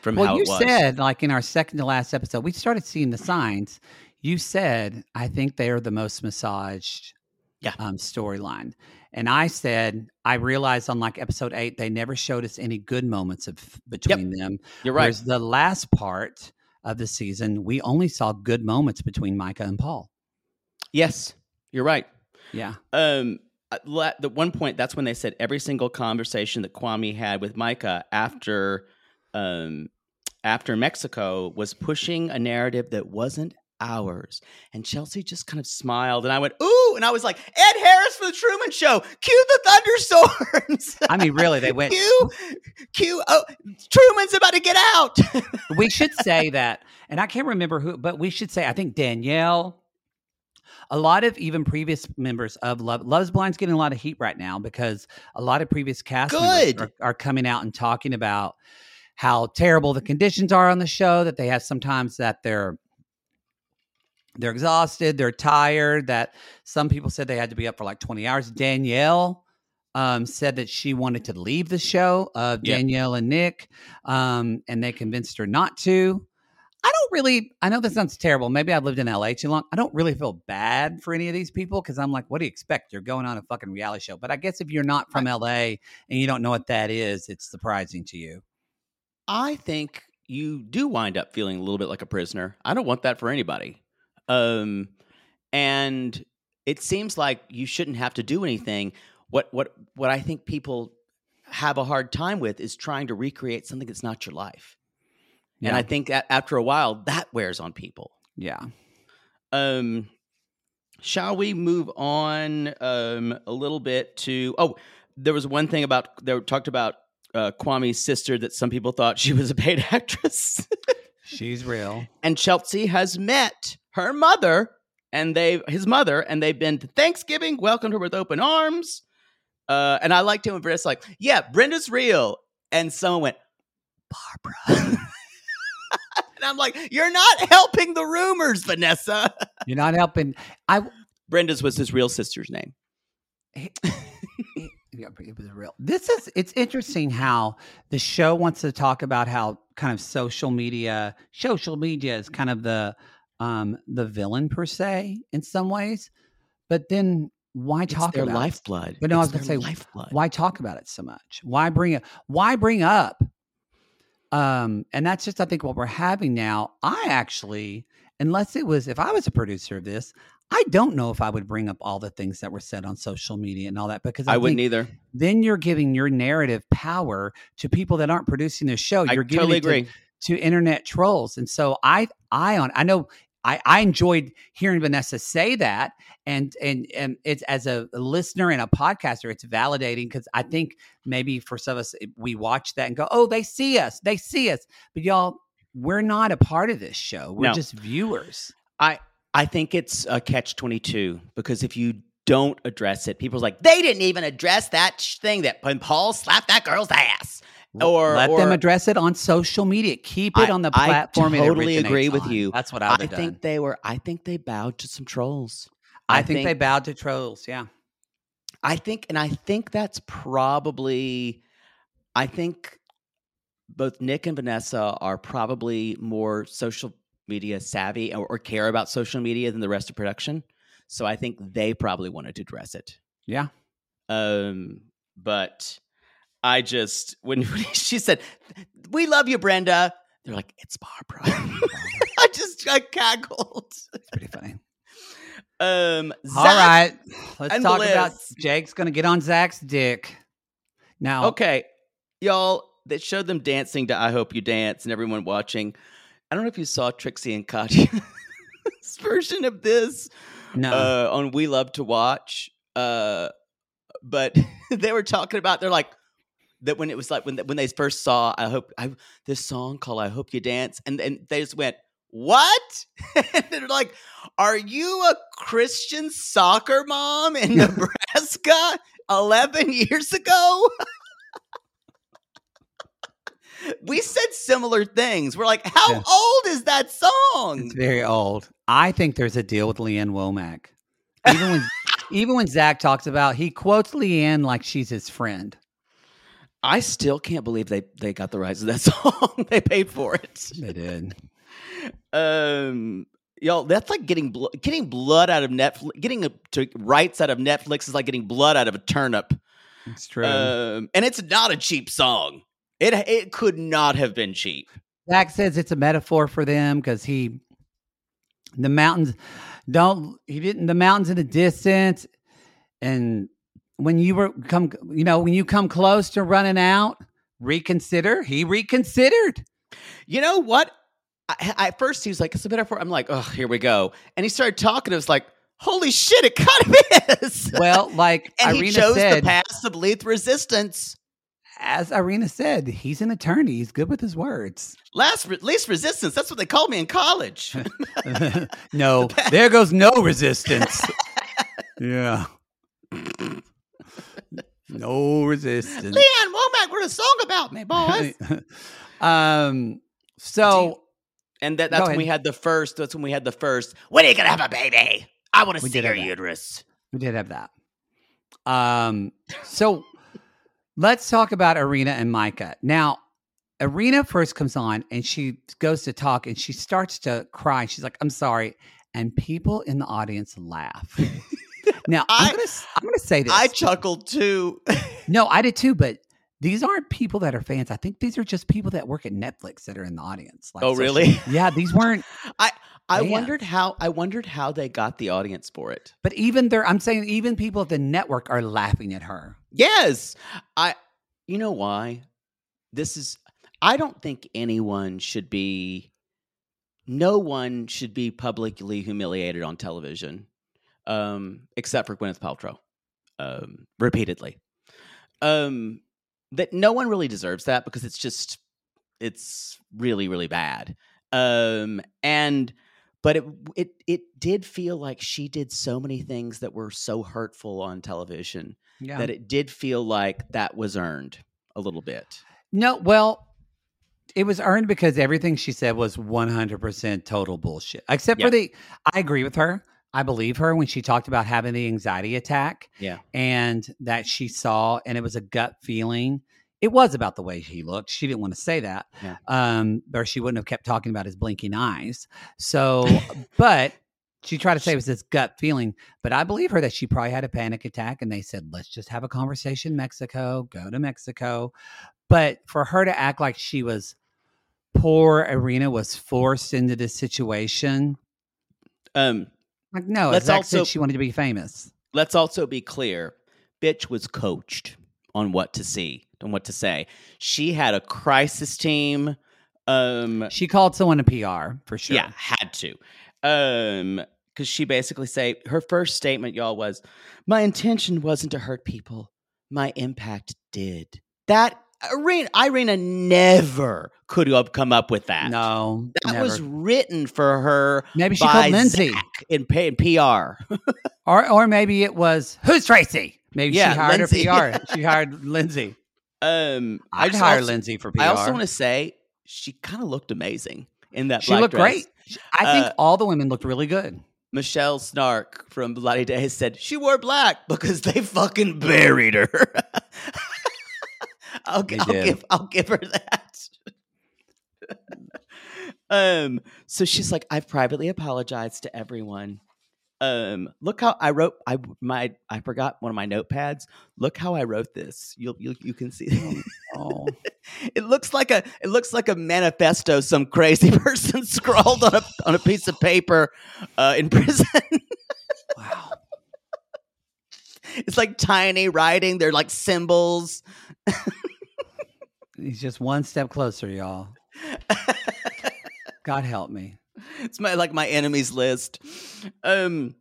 from well, how you it was. said like in our second to last episode, we started seeing the signs. You said, I think they are the most massaged Yeah. um, storyline. And I said, I realized on like episode eight, they never showed us any good moments of between them. You're right. Whereas the last part of the season, we only saw good moments between Micah and Paul. Yes, you're right. Yeah. Um, at the one point that's when they said every single conversation that Kwame had with Micah after, um, after Mexico was pushing a narrative that wasn't ours. And Chelsea just kind of smiled, and I went, "Ooh!" And I was like, "Ed Harris for the Truman Show, cue the thunderstorms." I mean, really, they went. cue, cue. Oh, Truman's about to get out. we should say that, and I can't remember who, but we should say I think Danielle. A lot of even previous members of Love Love's Blind's getting a lot of heat right now because a lot of previous cast members Good. are, are coming out and talking about how terrible the conditions are on the show. That they have sometimes that they're they're exhausted, they're tired. That some people said they had to be up for like 20 hours. Danielle um, said that she wanted to leave the show, uh, Yep. Danielle and Nick, um, and they convinced her not to. I don't really, I know this sounds terrible. Maybe I've lived in LA too long. I don't really feel bad for any of these people because I'm like, what do you expect? You're going on a fucking reality show. But I guess if you're not from LA and you don't know what that is, it's surprising to you. I think you do wind up feeling a little bit like a prisoner. I don't want that for anybody. Um, and it seems like you shouldn't have to do anything. What what what I think people have a hard time with is trying to recreate something that's not your life. And I think that after a while, that wears on people. yeah. Um, shall we move on um, a little bit to? Oh, there was one thing about they talked about uh, Kwame's sister that some people thought she was a paid actress, She's real. and Chelsea has met her mother and they his mother and they've been to Thanksgiving, welcomed her with open arms. Uh, and I liked him when Vanessa's like, "Yeah, Brenda's real," and someone went, "Barbara." And I'm like, you're not helping the rumors, Vanessa. You're not helping. I Brenda's was his real sister's name. Yeah, it was real. This is it's interesting how the show wants to talk about how kind of social media, social media is kind of the um the villain per se in some ways, but then why It's talk their about it? lifeblood. But no, I was gonna say, lifeblood. Why talk about it so much? Why bring it? Why bring up? Um, and that's just I think what we're having now. I actually, unless it was if I was a producer of this, I don't know if I would bring up all the things that were said on social media and all that because I, I wouldn't either. then you're giving your narrative power to people that aren't producing the show. You're giving totally it to- to internet trolls. And so I I on I know I, I enjoyed hearing Vanessa say that and and and it's as a listener and a podcaster, it's validating because I think maybe for some of us we watch that and go, Oh, they see us, they see us. But y'all, we're not a part of this show. We're No. just viewers. I I think it's a catch twenty two because if you don't address it, people's like they didn't even address that sh- thing that when Paul slapped that girl's ass. Or let or, them address it on social media. Keep it I- on the platform. I totally agree with on. you. That's what I would I think they were. I think they bowed to some trolls. I, think, they bowed to trolls. Yeah. I think, and I think that's probably, I think both Nick and Vanessa are probably more social media savvy or, or care about social media than the rest of production. So I think they probably wanted to address it. Yeah. Um, but I just when, when she said, "We love you, Brenda," they're like, "It's Barbara." I just I cackled. It's pretty funny. Um, All Zach- right, let's talk about Jake's going to get on Zach's dick. Now, Okay, y'all. They showed them dancing to "I Hope You Dance" and everyone watching. I don't know if you saw Trixie and Katya's version of this no, uh, on We Love to Watch, uh, but they were talking about they're like that when it was like when when they first saw "I Hope" I, this song called "I Hope You Dance," and and they just went. What? and they're like, Are you a Christian soccer mom in Nebraska 11 years ago? We said similar things. We're like, how Yeah. old is that song? it's very old. I think there's a deal with Lee Ann Womack. Even when, even when Zach talks about, he quotes Lee Ann like she's his friend. I still can't believe they they got the rights to that song. they paid for it. They did. Um, y'all, that's like getting blo- getting blood out of Netflix. Getting a, to rights out of Netflix is like getting blood out of a turnip. It's true. Um, and it's not a cheap song. It it could not have been cheap. Zach says it's a metaphor for them because he, the mountains, don't he didn't the mountains in the distance, and when you were come, you know, when you come close to running out, reconsider. He reconsidered. You know what? I, I- at first he was like, "It's a metaphor." I'm like, "Oh, here we go." And he started talking. It was like, "Holy shit! It kind of is." Well, like and Irina he chose said, the path of least resistance. As Irina said, he's an attorney. He's good with his words. Last re- least resistance. That's what they called me in college. no, there goes no resistance. yeah. No resistance. Lee Ann Womack wrote a song about me, boys. um so And that that's when we had the first. That's when we had the first. When are you gonna have a baby? I want to We see did your uterus. We did have that. Um, so let's talk about Irina and Micah. Now, Irina first comes on and she goes to talk and she starts to cry. She's like, "I'm sorry," and people in the audience laugh. now, I- I'm gonna s- I'm gonna say this. I chuckled too. no, I did too, but. These aren't people that are fans. I think these are just people that work at Netflix that are in the audience. Like Oh, social- really? Yeah, these weren't. I I Man. wondered how I wondered how they got the audience for it. But even there, I'm saying even people at the network are laughing at her. Yes. I you know why? This is I don't think anyone should be no one should be publicly humiliated on television. Um except for Gwyneth Paltrow. Um repeatedly. Um that no one really deserves that because it's just it's really really bad. Um and but it it it did feel like she did so many things that were so hurtful on television Yeah. that it did feel like that was earned a little bit. No, well, it was earned because everything she said was 100% total bullshit. Except Yeah. for the, I agree with her. I believe her when she talked about having the anxiety attack Yeah. and that she saw, and it was a gut feeling. It was about the way he looked. She didn't want to say that, Yeah. um, or she wouldn't have kept talking about his blinking eyes. So, but she tried to say it was this gut feeling. But I believe her that she probably had a panic attack, and they said, "Let's just have a conversation, Mexico. Go to Mexico." But for her to act like she was poor, Irina was forced into this situation. Um, Like, no, Let's also- she wanted to be famous. let's also be clear. Bitch was coached on what to see and what to say. She had a crisis team. Um, She called someone a PR for sure. yeah, had to. Um, because she basically say her first statement, y'all, was, "My intention wasn't to hurt people. My impact did." That Irina, Irina never could have come up with that. No, That never. was written for her. maybe she called Lindsay, Zach in, in PR. or or maybe it was who's Tracy. Maybe Yeah, she hired Lindsay. a PR. she hired Lindsay. Um, I I'd just hire also, Lindsay for PR. I also want to say she kind of looked amazing in that. she looked dress. great. I think Uh, all the women looked really good. Michelle Snark from Bloody Days said she wore black because they fucking buried her. I'll, I'll give I'll give her that. um, so she's like, I've privately apologized to everyone. Um, look how I wrote I my I forgot one of my notepads. Look how I wrote this. You'll you you can see. Oh, It looks like a it looks like a manifesto some crazy person scrawled on a on a piece of paper uh, in prison. wow. it's like tiny writing. They're like symbols. He's just one step closer, y'all. God help me. It's my like my enemies list. Um,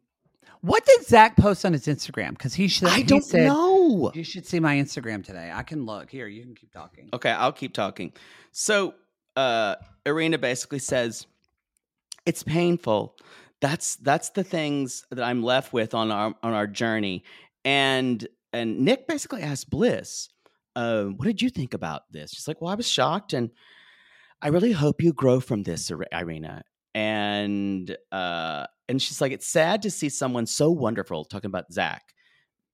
What did Zach post on his Instagram? Because he should. I he don't said, know. You should see my Instagram today. I can look. Here, you can keep talking. Okay, I'll keep talking. So, uh, Irina basically says it's painful. That's that's the things that I'm left with on our on our journey. And and Nick basically asked Bliss, uh, "What did you think about this?" She's like, "Well, I was shocked, and I really hope you grow from this, Ir- Irina." And uh, and she's like, "It's sad to see someone so wonderful talking about Zach."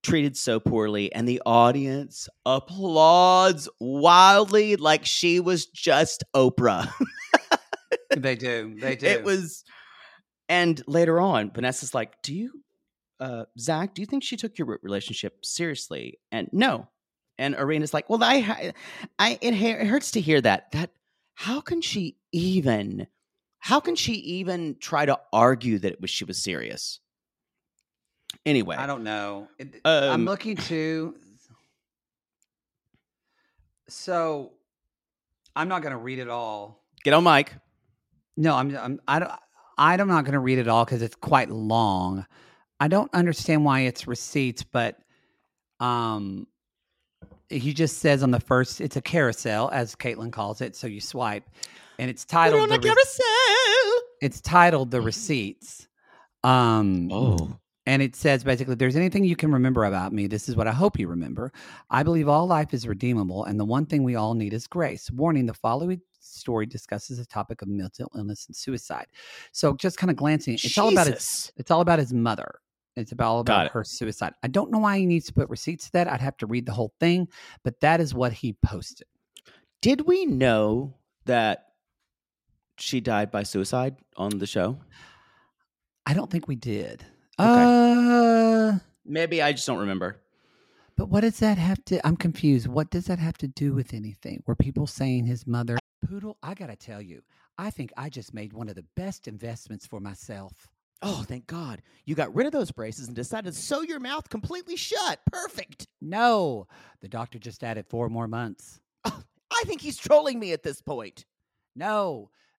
treated so poorly and the audience applauds wildly like she was just Oprah. They do. They do. it was and later on Vanessa's like, "Do you uh Zach, do you think she took your relationship seriously?" And no. And Irina's like, "Well, I I it, it hurts to hear that. That how can she even how can she even try to argue that it was she was serious?" Anyway, I don't know. It- I'm Um, looking to. So, I'm not going to read it all. get on mic. No, I'm. I'm. I don't. I'm not going to read it all because it's quite long. I don't understand why it's receipts, but um, he just says on the first, it's a carousel, as Caitlin calls it. So you swipe, and it's titled. on a the re- carousel. It's titled the receipts. Um, Oh. and it says basically, there's anything you can remember about me, this is what I hope you remember. I believe all life is redeemable, and the one thing we all need is grace. Warning the following story discusses the topic of mental illness and suicide. So just kind of glancing, it's all about his it's all about his mother. It's about all about her suicide. I don't know why he needs to put receipts to that. I'd have to read the whole thing, but that is what he posted. Did we know that she died by suicide on the show? I don't think we did. Okay. Uh Maybe I just don't remember. But what does that have to? I'm confused. What does that have to do with anything? Were people saying his mother? Poodle, I got to tell you, I think I just made one of the best investments for myself. Oh, thank God. You got rid of those braces and decided to sew your mouth completely shut. Perfect. No, the doctor just added four more months. I think he's trolling me at this point. No,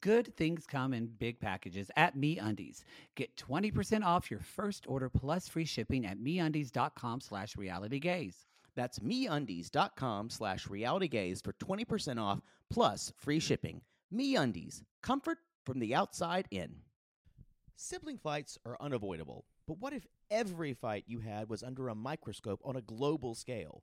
good things come in big packages at MeUndies. Get 20% off your first order plus free shipping at MeUndies.com slash realitygays. That's meundies.com slash realitygays for 20% off plus free shipping. MeUndies, comfort from the outside in. Sibling fights are unavoidable, but what if every fight you had was under a microscope on a global scale?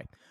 Bye.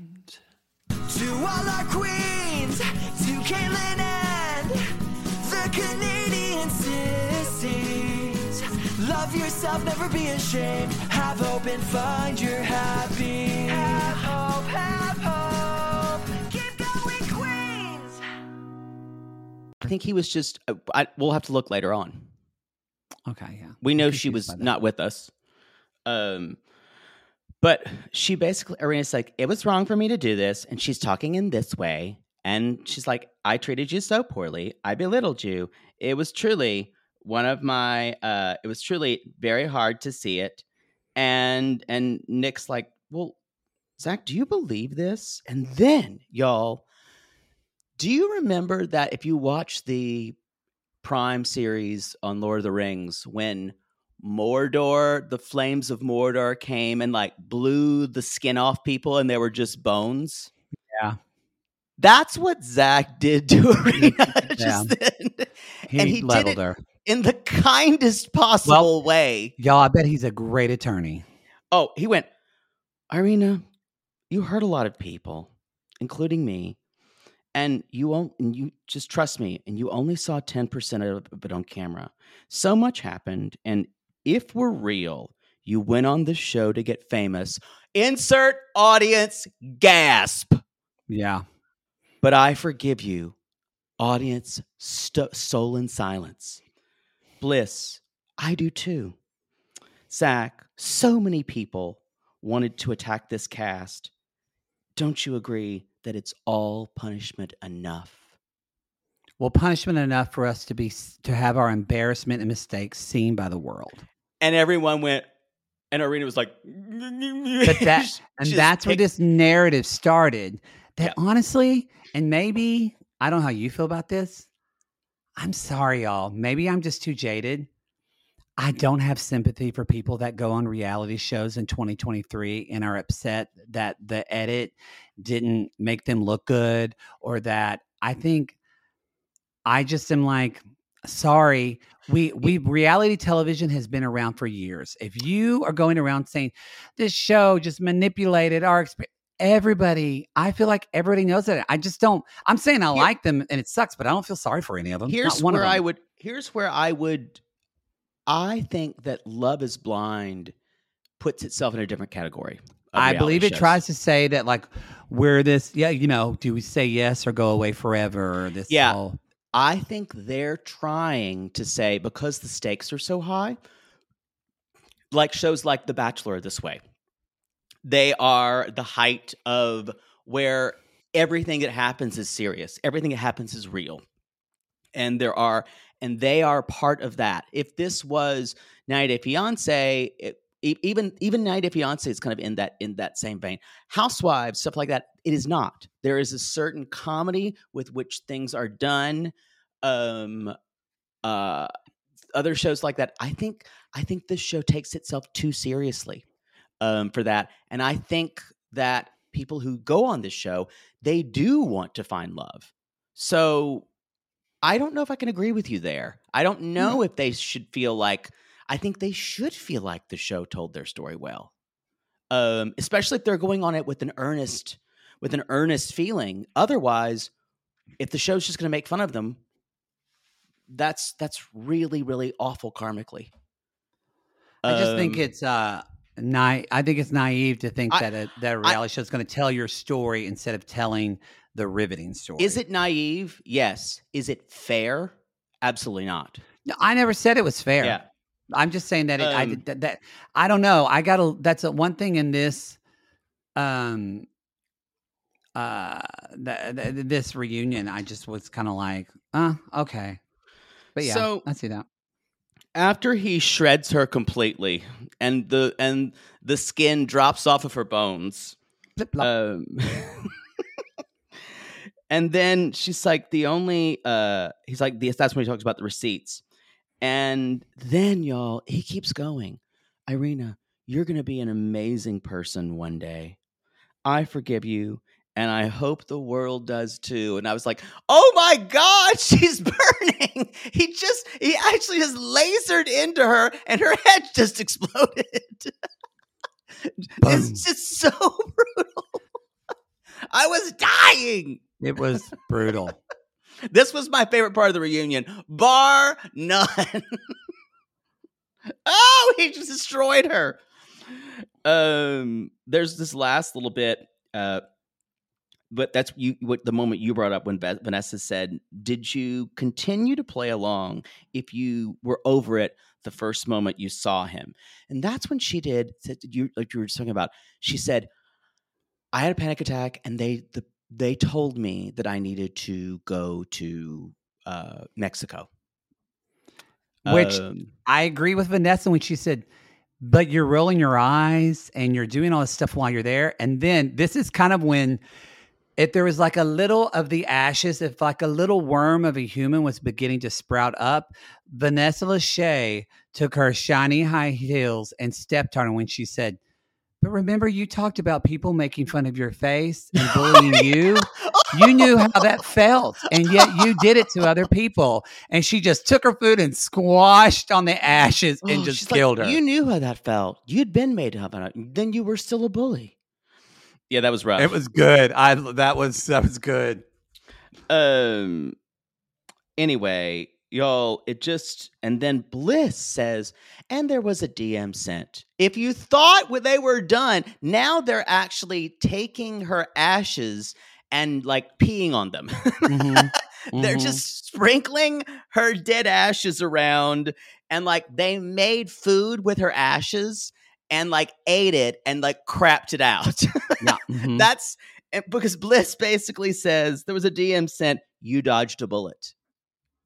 To all our queens, to Caitlin and the Canadian sissies. Love yourself, never be ashamed. Have hope and find your happy. Have hope, have hope. Keep going, Queens. I think he was just, uh, I, we'll have to look later on. Okay, yeah. We know she was not with us. Um, but she basically, Irina's like, it was wrong for me to do this. And she's talking in this way. And she's like, I treated you so poorly. I belittled you. It was truly one of my, uh, it was truly very hard to see it. And, and Nick's like, well, Zach, do you believe this? And then, y'all, do you remember that if you watch the Prime series on Lord of the Rings, when Mordor, the flames of Mordor came and like blew the skin off people and they were just bones? Yeah. That's what Zach did to Irina just then. He, and he did leveled it her. in the kindest possible way. Y'all, I bet he's a great attorney. Oh, he went, Irina, you hurt a lot of people, including me. And you won't, and you just trust me, and you only saw 10% of it on camera. So much happened. And if we're real, you went on this show to get famous. Insert audience gasp. Yeah. But I forgive you. Audience, st- soul in silence. Bliss, I do too. Zach, so many people wanted to attack this cast. Don't you agree that it's all punishment enough? Well, punishment enough for us to be to have our embarrassment and mistakes seen by the world. And everyone went, and Irina was like, But that and that's where this. narrative started. That Yeah. honestly, and maybe I don't know how you feel about this. I'm sorry, y'all. Maybe I'm just too jaded. I don't have sympathy for people that go on reality shows in 2023 and are upset that the edit didn't make them look good or that I think I just am like sorry we we reality television has been around for years if you are going around saying this show just manipulated our experience everybody i feel like everybody knows that i just don't i'm saying i Here- like them and it sucks but i don't feel sorry for any of them Not Here's where I would. Here's where I would. I think that Love Is Blind puts itself in a different category. I believe it tries to say that like we're this yeah you know do we say yes or go away forever or this Yeah. whole- I think they're trying to say because the stakes are so high, like shows like The Bachelor this way, they are the height of where everything that happens is serious. Everything that happens is real. And there are and they are part of that. If this was 90 Day Fiance, it, even even 90 Day Fiance is kind of in that in that same vein. Housewives, stuff like that, it is not. There is a certain comedy with which things are done. Um uh other shows like that. I think I think this show takes itself too seriously um for that. And I think that people who go on this show, they do want to find love. So I don't know if I can agree with you there. I don't know if they should feel like I think they should feel like the show told their story well. Um, especially if they're going on it with an earnest with an earnest feeling. Otherwise, if the show's just going to make fun of them, that's that's really really awful karmically. I just think Um, it's uh naive. I think it's naive to think I- that a, that a reality show is going to tell your story instead of telling the riveting story. is it naive? Yes. Is it fair? Absolutely not. No, I never said it was fair. Yeah. I'm just saying that it, I Um, did that, that I don't know. I got to that's a one thing in this um uh th- th- this reunion I just was kind of like, "Uh, okay." But yeah, So- I see that. after he shreds her completely and the and the skin drops off of her bones um, and then she's like the only uh he's like the that's when he talks about the receipts and then y'all he keeps going irina you're gonna be an amazing person one day i forgive you and I hope the world does too. And I was like, oh my God, she's burning. He just, he actually just lasered into her and her head just exploded. It's just so brutal. I was dying. It was brutal. This was my favorite part of the reunion, bar none. oh, he just destroyed her. Um, there's this last little bit, uh, but that's you. What the moment you brought up when Ve- Vanessa said, "Did you continue to play along if you were over it the first moment you saw him?" And that's when she did. Said you like you were talking about. She said, "I had a panic attack, and they the they told me that I needed to go to uh, Mexico." Which Um, I agree with Vanessa when she said, but you're rolling your eyes and you're doing all this stuff while you're there. And then this is kind of when, if there was like a little of the ashes, if like a little worm of a human was beginning to sprout up, Vanessa Lachey took her shiny high heels and stepped on her when she said, but remember, you talked about people making fun of your face and oh bullying you. You knew how that felt, and yet you did it to other people. And she just took her food and squashed on the ashes and Oh, just she's like, killed her. You knew how that felt. You'd been made up it. Then you were still a bully. Yeah, that was rough. it was good. I that was that was good. um anyway y'all it just and then bliss says and there was a dm sent if you thought they were done now they're actually taking her ashes and like peeing on them Mhm. they're Mhm. just sprinkling her dead ashes around and like they made food with her ashes and like ate it and like crapped it out Yeah. mhm. that's because Bliss basically says there was a DM sent, you dodged a bullet.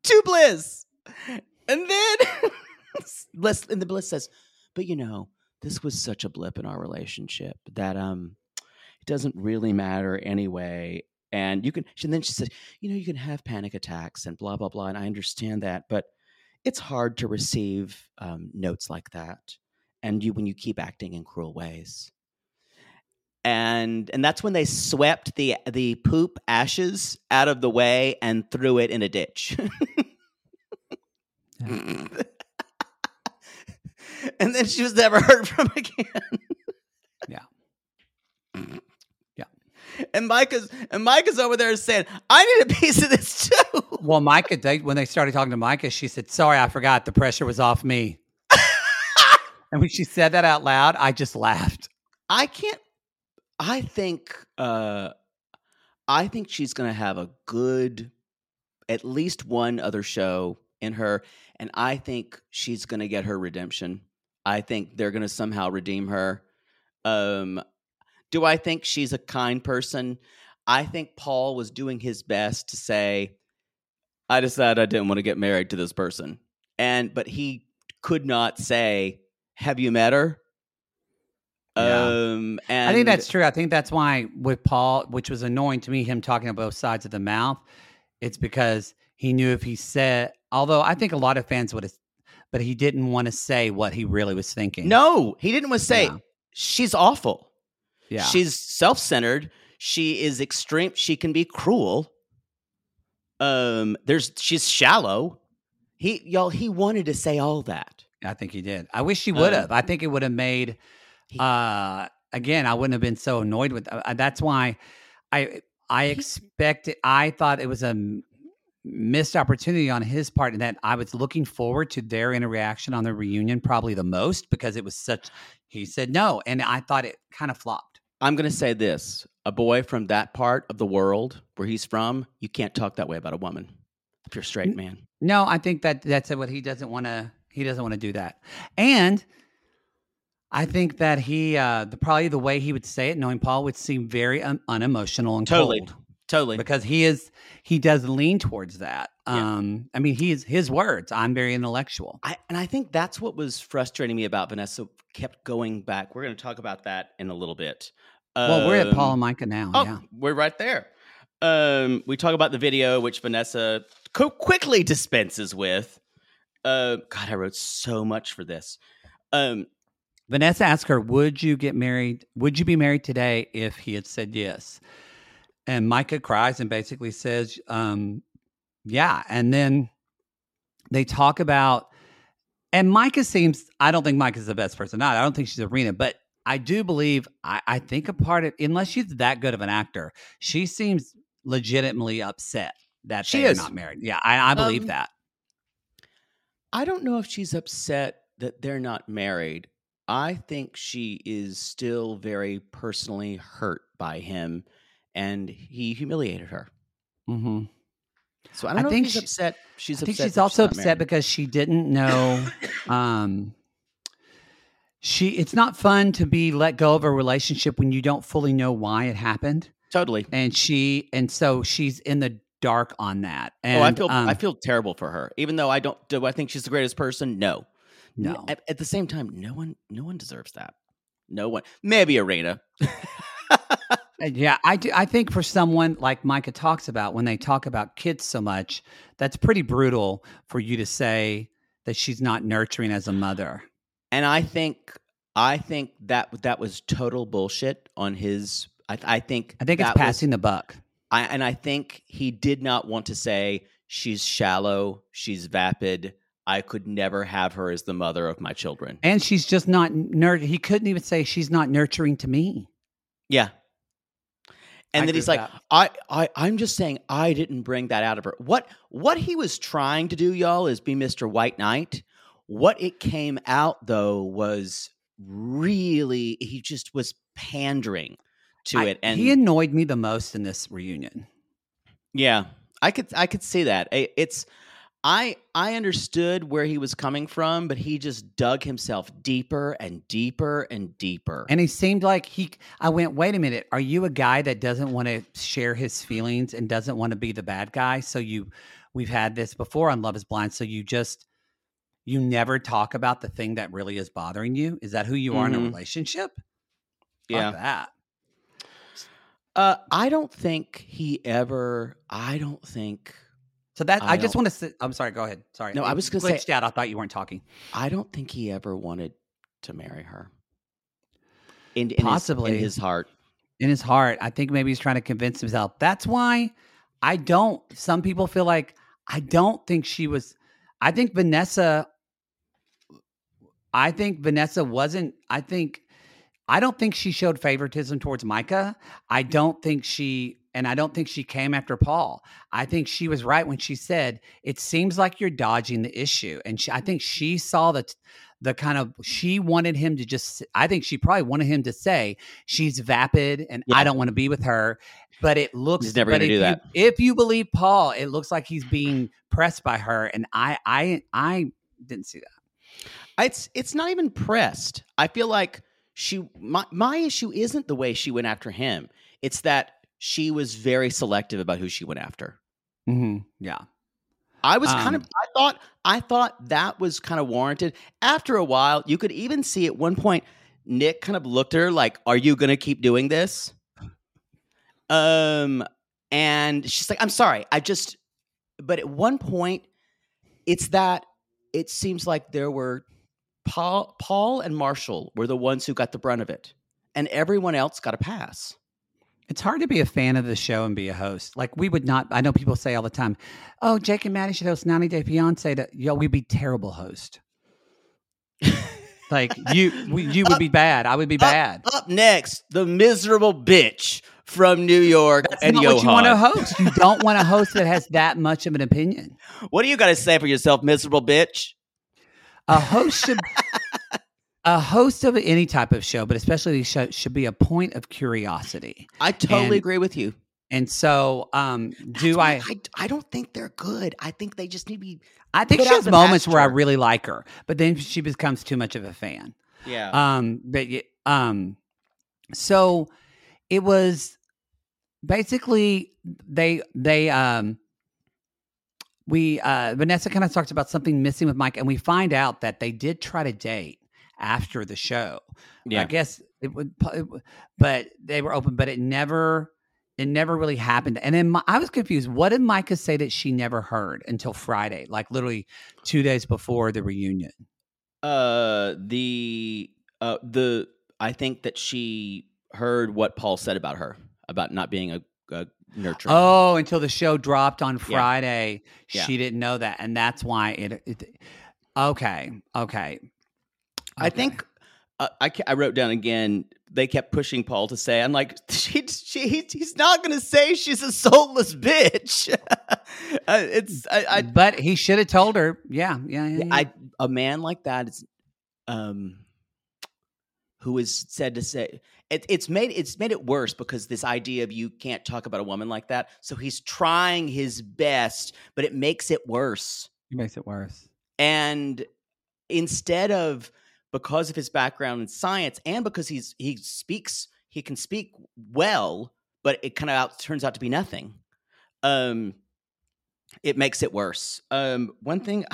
To Bliss. And then Bliss and the Bliss says, but you know, this was such a blip in our relationship that um it doesn't really matter anyway. And you can and then she says, you know, you can have panic attacks and blah blah blah. And I understand that, but it's hard to receive um, notes like that. And you when you keep acting in cruel ways and and that's when they swept the the poop ashes out of the way and threw it in a ditch. and then she was never heard from again. Yeah. Yeah. And Micah's and Micah's over there saying, "I need a piece of this too." Well, Micah, they, when they started talking to Micah, she said, "Sorry, I forgot. The pressure was off me." And when she said that out loud, I just laughed. I can't. I think. uh I think she's going to have a good, at least one other show in her, and I think she's going to get her redemption. I think they're going to somehow redeem her. Um, do I think she's a kind person? I think Paul was doing his best to say, I decided I didn't want to get married to this person. And but he could not say, Have you met her? Yeah. Um and I think that's true. I think that's why with Paul, which was annoying to me, him talking on both sides of the mouth, it's because he knew if he said, although I think a lot of fans would have, but he didn't want to say what he really was thinking. No, he didn't want to say Yeah. she's awful. yeah, She's self-centered. She is extreme. She can be cruel. Um, there's she's shallow. He y'all he wanted to say all that. I think he did. I wish he would Um, have. I think it would have made. uh Again, I wouldn't have been so annoyed with. Uh, that's why I I expected. I thought it was a missed opportunity on his part, and that I was looking forward to their interaction on the reunion probably the most because it was such. He said no, and I thought it kind of flopped. I'm gonna say this: a boy from that part of the world where he's from, you can't talk that way about a woman. If you're a straight man, No, I think that that's what he doesn't want to. He doesn't want to do that, and I think that he uh the probably the way he would say it, knowing Paul, would seem very un- unemotional and Totally. cold totally. because he is he does lean towards that. Yeah. Um, I mean, he is his words. I'm very intellectual. I, and I think that's what was frustrating me about Vanessa. Kept going back. We're going to talk about that in a little bit. well, we're at Paul Um, and Micah now. Oh, yeah. we're right there. Um, we talk about the video, which Vanessa co- quickly dispenses with. Uh, God, I wrote so much for this. Um, Vanessa asked her, "Would you get married? Would you be married today if he had said yes?" And Micah cries and basically says, um, "Yeah." And then they talk about, and Micah seems. I don't think Micah's the best person. Not. I don't think she's Irina, but I do believe. I, I think a part of, unless she's that good of an actor, she seems legitimately upset that She they is. are not married. Yeah, I, I believe Um, that. I don't know if she's upset that they're not married. I think she is still very personally hurt by him, and he humiliated her. hmm So I don't I know think if she's she- upset. She's I think upset she's also not upset married. because she didn't know. um, she it's not fun to be let go of a relationship when you don't fully know why it happened, totally. and she and so she's in the dark on that. And oh, I feel um, I feel terrible for her. Even though I don't do I think she's the greatest person? No. No. At, at the same time, no one no one deserves that. No one. Maybe Irina. Uh, Yeah, I do. I think for someone like Micah talks about when they talk about kids so much, that's pretty brutal for you to say that she's not nurturing as a mother. and I think I think that that was total bullshit on his. I, I think I think it's that was- passing the buck. I, and I think he did not want to say she's shallow, she's vapid. I could never have her as the mother of my children. And she's just not nur- He couldn't even say she's not nurturing to me. Yeah. And I then he's like, that. I, I, I'm just saying I didn't bring that out of her. What what he was trying to do, y'all, is be Mr. White Knight. What it came out though was really he just was pandering to I- it. And he annoyed me the most in this reunion. yeah, I could I could see that. It's I I understood where he was coming from, but he just dug himself deeper and deeper and deeper. And he seemed like he, I went, wait a minute, are you a guy that doesn't want to share his feelings and doesn't want to be the bad guy? So you, we've had this before on Love is Blind. So you just, you never talk about the thing that really is bothering you. Is that who you are in a Mhm. relationship? Fuck yeah. that. Uh, I don't think he ever. I don't think. So that, I I, just want to say, I'm sorry, go ahead. Sorry. No, I was gonna say- out. I thought you weren't talking. I don't think he ever wanted to marry her. In, in Possibly. his, in his heart. in his heart. I think maybe he's trying to convince himself. That's why I don't. Some people feel like I don't think she was. I think Vanessa. I think Vanessa wasn't. I think. I don't think she showed favoritism towards Micah. I don't think she, and I don't think she came after Paul. I think she was right when she said, "It seems like you're dodging the issue." And she, I think she saw the, the kind of she wanted him to just. I think she probably wanted him to say, she's vapid and Yeah. I don't want to be with her. But it looks He's never gonna if do you- that. If you believe Paul, it looks like he's being pressed by her, and I, I, I didn't see that. It's it's not even pressed. I feel like she my my issue isn't the way she went after him. It's that she was very selective about who she went after. hmm Yeah. I was kind of Um, I thought I thought that was kind of warranted. After a while, you could even see at one point Nick kind of looked at her like, "Are you going to keep doing this?" Um and she's like, "I'm sorry. I just but at one point it's that it seems like there were Paul Paul and Marshall were the ones who got the brunt of it and everyone else got a pass. It's hard to be a fan of the show and be a host. Like we would not. I know people say all the time, "Oh, Jake and Maddie should host 90 Day Fiance." To yo, we'd be terrible host. like you, we, you would be bad. I would be bad. Up next, the miserable bitch from New York That's and not what you want to host. You don't want a host that has that much of an opinion. What do you got to say for yourself, miserable bitch? A host should. A host of any type of show, but especially these shows, should be a point of curiosity. I totally And- agree with you. And so, um, do I? I? I don't think they're good. I think they just need to be. I think she has moments where I really like her, but then she becomes too much of a fan. Yeah. Um, but um, so it was basically they they um we uh Vanessa kind of talked about something missing with Mike, and we find out that they did try to date after the show. yeah. I guess it would, it would- but they were open, but it never, it never really happened. And then my, I was confused. What did Micah say that she never heard until Friday, like literally two days before the reunion? Uh, the uh the I think that she heard what Paul said about her about not being a, a nurturer. Oh, until the show dropped on Friday, Yeah. she didn't know that, and that's why it. it okay, okay. I okay. think uh, I I wrote down again. They kept pushing Paul to say, "I'm like, she, she he's not going to say she's a soulless bitch." uh, it's I, I but he should have told her. Yeah, yeah, yeah. yeah. I a man like that is um who is said to say it, it's made it's made it worse because this idea of you can't talk about a woman like that. So he's trying his best, but it makes it worse. it makes it worse. And instead of because of his background in science and because he's he speaks he can speak well, but it kind of out, turns out to be nothing. Um, it makes it worse. Um, one thing,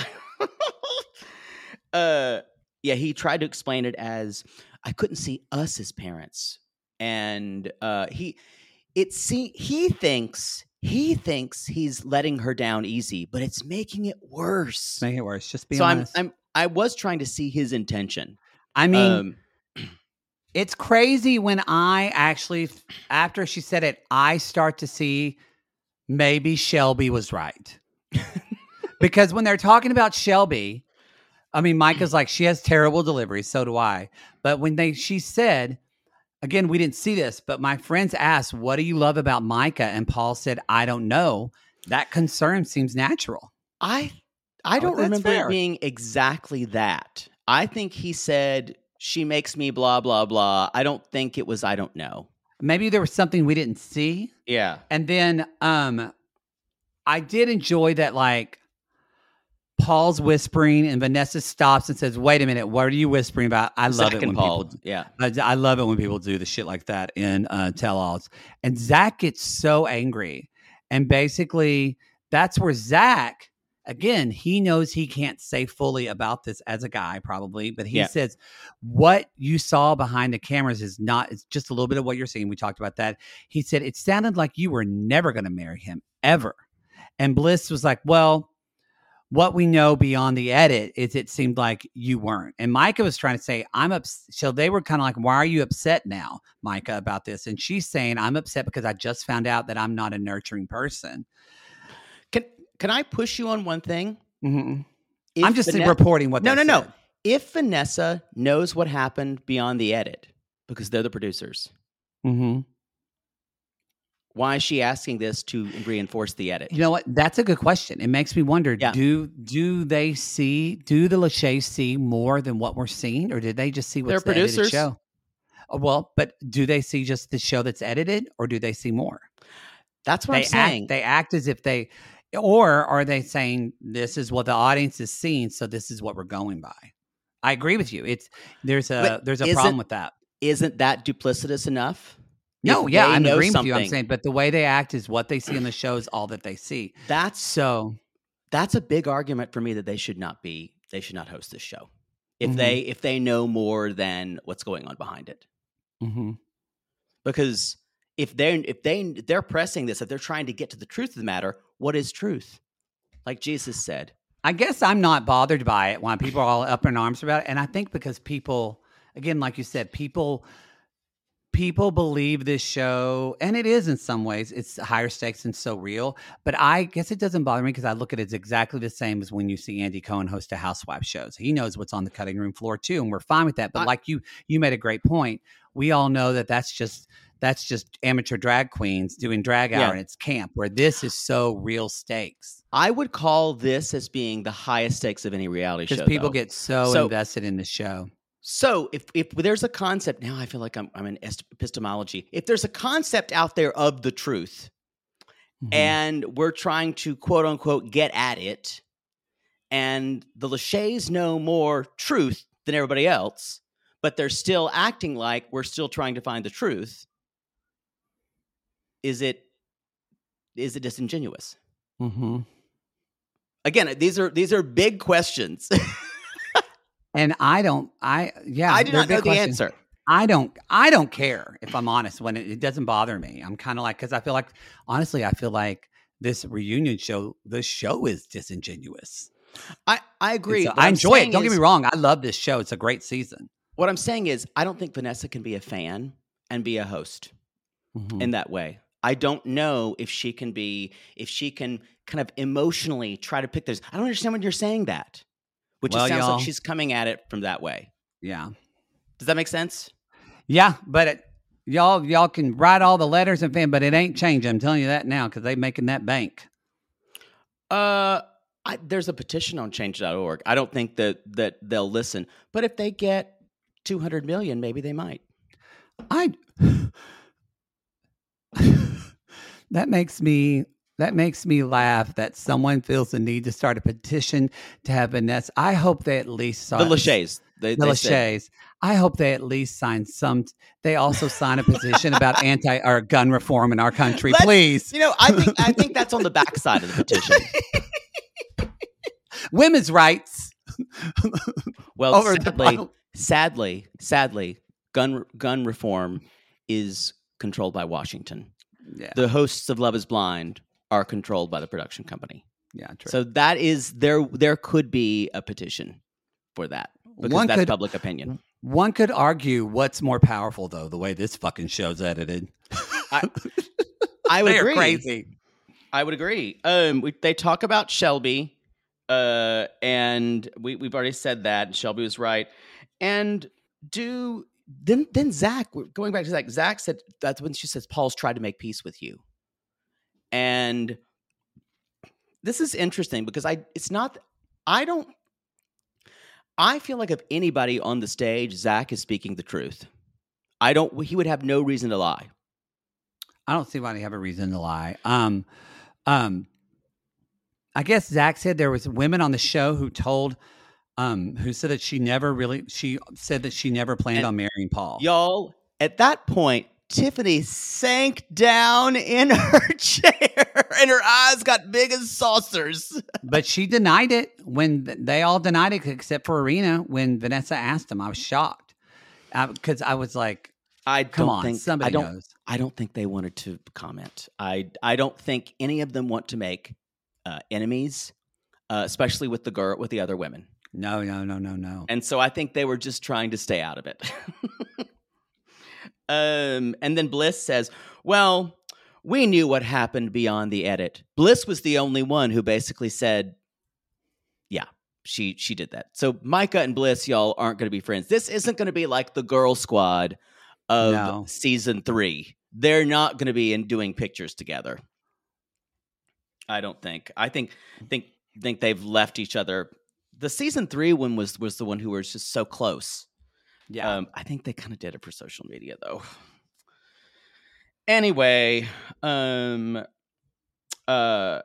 uh, yeah, he tried to explain it as I couldn't see us as parents, and uh, he, it see he thinks he thinks he's letting her down easy, but it's making it worse. Make it worse. Just be so I'm, I'm I was trying to see his intention. I mean, um, It's crazy when I actually, after she said it, I start to see maybe Shelby was right. because when they're talking about Shelby, I mean, Micah's like, she has terrible delivery. So do I. But when they, she said, again, we didn't see this, but my friends asked, what do you love about Micah? And Paul said, I don't know. That concern seems natural. I I don't that's remember fair. it being exactly that. I think he said she makes me blah blah blah. I don't think it was I don't know. Maybe there was something we didn't see. Yeah. And then um I did enjoy that like Paul's whispering and Vanessa stops and says, "Wait a minute, what are you whispering about?" I love Zach it when Paul. people yeah. I, I love it when people do the shit like that in uh, tell-alls. And Zach gets so angry, and basically that's where Zach, again, he knows he can't say fully about this as a guy, probably, but he Yeah. says what you saw behind the cameras is not. It's just a little bit of what you're seeing. We talked about that. He said it sounded like you were never going to marry him ever, and Bliss was like, well. What we know beyond the edit is it seemed like you weren't. And Micah was trying to say, I'm upset. So they were kind of like, why are you upset now, Micah, about this? And she's saying, I'm upset because I just found out that I'm not a nurturing person. Can can I push you on one thing? Mhm. I'm just Vane- reporting what No, they no, no. If Vanessa knows what happened beyond the edit, because they're the producers, Mhm. Why is she asking this to reinforce the edit? You know what? That's a good question. It makes me wonder: Yeah. do do they see? Do the Lachey see more than what we're seeing, or did they just see They're what's the edited producers. show? Oh, Well, but do they see just the show that's edited, or do they see more? That's what they I'm saying. act they act as if they or are they saying this is what the audience is seeing so this is what we're going by i agree with you it's there's a But there's a problem with that Isn't that duplicitous enough? No, If yeah, I'm agreeing with you. I'm saying, but the way they act is what they see in the show is all that they see. That's So that's a big argument for me that they should not be they should not host this show if Mhm. they if they know more than what's going on behind it mhm. because if they're if they they're pressing this if they're trying to get to the truth of the matter what is truth like jesus said I guess I'm not bothered by it when people are all up in arms about it. And I think because people, again, like you said, people people believe this show, and it is in some ways, it's higher stakes and so real. But I guess it doesn't bother me because I look at it as exactly the same as when you see Andy Cohen host a housewife shows. He knows what's on the cutting room floor too, and we're fine with that. But I- like you, you made a great point. We all know that that's just that's just amateur drag queens doing drag hour, Yeah. and it's camp. Where this is so real stakes i would call this as being the highest stakes of any reality show because people though. get so, So- invested in the show. So if if there's a concept now, I feel like I'm I'm in epistemology. If there's a concept out there of the truth, Mhm. and we're trying to quote unquote get at it, and the Lachey's know more truth than everybody else, but they're still acting like we're still trying to find the truth. Is it is it disingenuous? Mhm. Again, these are these are big questions. And I don't, I yeah, I do not know the questions. answer. I don't, I don't care if I'm honest. When it, it doesn't bother me, I'm kind of like because I feel like honestly, I feel like this reunion show, this show is disingenuous. I I agree. so I enjoy it. Don't get me wrong. I love this show. It's a great season. What I'm saying is, I don't think Vanessa can be a fan and be a host Mhm. in that way. I don't know if she can be, if she can kind of emotionally try to pick those. I don't understand when you're saying that, which Well, it sounds y'all- like she's coming at it from that way. yeah, Does that make sense? yeah, but it, y'all, y'all can write all the letters and fan, but it ain't changing. I'm telling you that now because they making that bank. Uh, I, there's a petition on change.org. I don't think that that they'll listen, but if they get 200 million, maybe they might. I that makes me that makes me laugh that someone feels the need to start a petition to have Vanessa. I hope they at least The sign Lachey's, they, The they said- Lachey's. I hope they at least sign some. They also sign a petition about anti or gun reform in our country, Let's- please. You know, I think I think that's on the backside of the petition. Women's rights. Well, Over sadly, sadly, sadly, gun gun reform is controlled by Washington. Yeah, The hosts of Love Is Blind are controlled by the production company. yeah. True. So that is there. There could be a petition for that because One that's could- public opinion. One could argue what's more powerful, though, the way this fucking show's edited. I, I would They're agree. crazy. I would agree. Um, we, they talk about Shelby, uh, and we we've already said that Shelby was right. And do then then Zach we're going back to Zach. Zach said that's when she says Paul's tried to make peace with you, and this is interesting because I it's not I don't I feel like if anybody on the stage, Zach is speaking the truth. I don't. He would have no reason to lie. I don't see why they have a reason to lie. Um, um, I guess Zach said there was women on the show who told, um, who said that she never really, she said that she never planned And on marrying Paul. Y'all, at that point, Tiffany sank down in her chair and her eyes got big as saucers. But she denied it when they all denied it except for Irina. When Vanessa asked him, I was shocked because I was like, I "Come don't on, think somebody I don't knows." I don't think they wanted to comment. I I don't think any of them want to make uh, enemies, uh, especially with the girl with the other women. No, no, no, no, no. And so I think they were just trying to stay out of it. um, and then Bliss says, Well, we knew what happened beyond the edit. Bliss was the only one who basically said, Yeah, she she did that. So Micah and Bliss, y'all aren't gonna be friends. This isn't gonna be like the girl squad of No. season three. They're not gonna be in doing pictures together. I don't think. I think think think they've left each other. The season three one was was the one who was just so close. Yeah. Um, I think they kind of did it for social media though. Anyway, um, uh,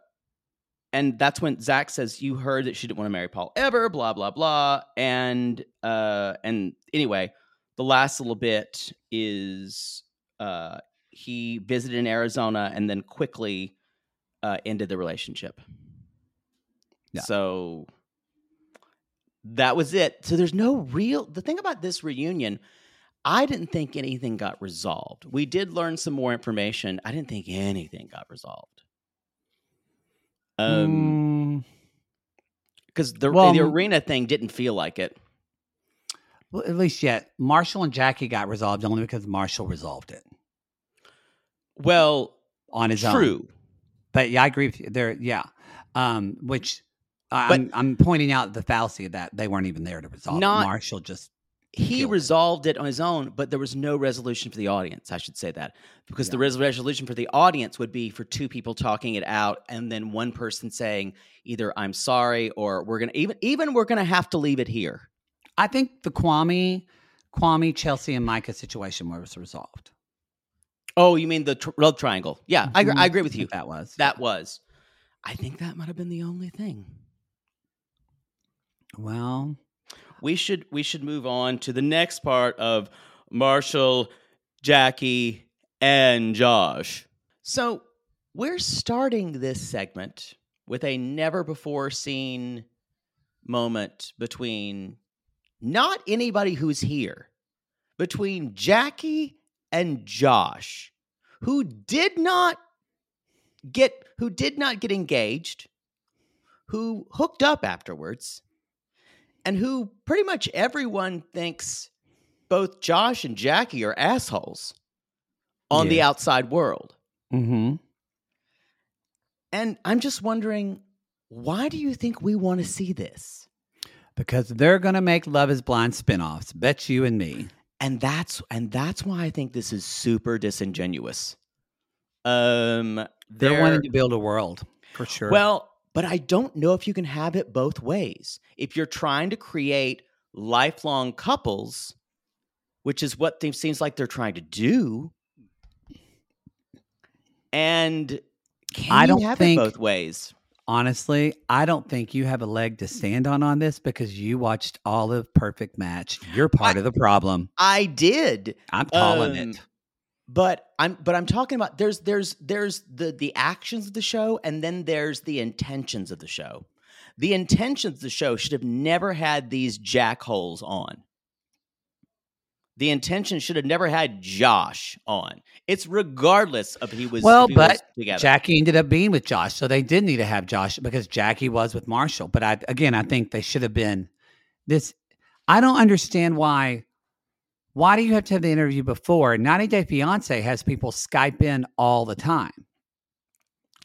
and that's when Zach says, "You heard that she didn't want to marry Paul ever." Blah blah blah. And uh, and anyway, the last little bit is uh, he visited in Arizona and then quickly uh, ended the relationship. Yeah. So that was it. So there's no real. The thing about this reunion, I didn't think anything got resolved. We did learn some more information. I didn't think anything got resolved. Um, Mm, because the Well, the Irina thing didn't feel like it. well, at least yet, Marshall and Jackie got resolved only because Marshall resolved it Well, on his own. true. But yeah, I agree with you. There, yeah. Um, which I'm, I'm pointing out the fallacy of that. They weren't even there to resolve. it. Not- Marshall just he killed it. resolved it on his own, but there was no resolution for the audience. I should say that because the res- resolution for the audience would be for two people talking it out, and then one person saying either "I'm sorry" or "We're gonna even even we're gonna have to leave it here." I think the Kwame, Kwame, Chelsea, and Micah situation was resolved. Oh, you mean the tr- love triangle? Yeah, I, agree- mm-hmm. I agree with I you. That was That was. I think that might have been the only thing. Well. we should we should move on to the next part of Marshall, Jackie, and Josh. So we're starting this segment with a never before seen moment between not anybody who's here, between Jackie and Josh, who did not get who did not get engaged, who hooked up afterwards and who pretty much everyone thinks both Josh and Jackie are assholes on the outside world. Mm-hmm. And I'm just wondering, why do you think we want to see this? Because they're gonna make Love Is Blind spinoffs. Bet you and me. And that's and that's why I think this is super disingenuous. Um They're they're wanting to build a world for sure. Well, but I don't know if you can have it both ways. If you're trying to create lifelong couples, which is what it seems like they're trying to do, and can I you don't have think- it both ways? honestly, I don't think you have a leg to stand on on this because you watched all of Perfect Match. You're part of the problem. I did. I'm calling Um, it. But I'm but I'm talking about there's there's there's the the actions of the show and then there's the intentions of the show. The intentions of the show should have never had these jackholes on. The intention should have never had Josh on. It's regardless of he was Well, he was but together. Jackie ended up being with Josh, so they did need to have Josh because Jackie was with Marshall. But I again, I think they should have been this. I don't understand why. Why do you have to have the interview before? 90 Day Fiance has people Skype in all the time.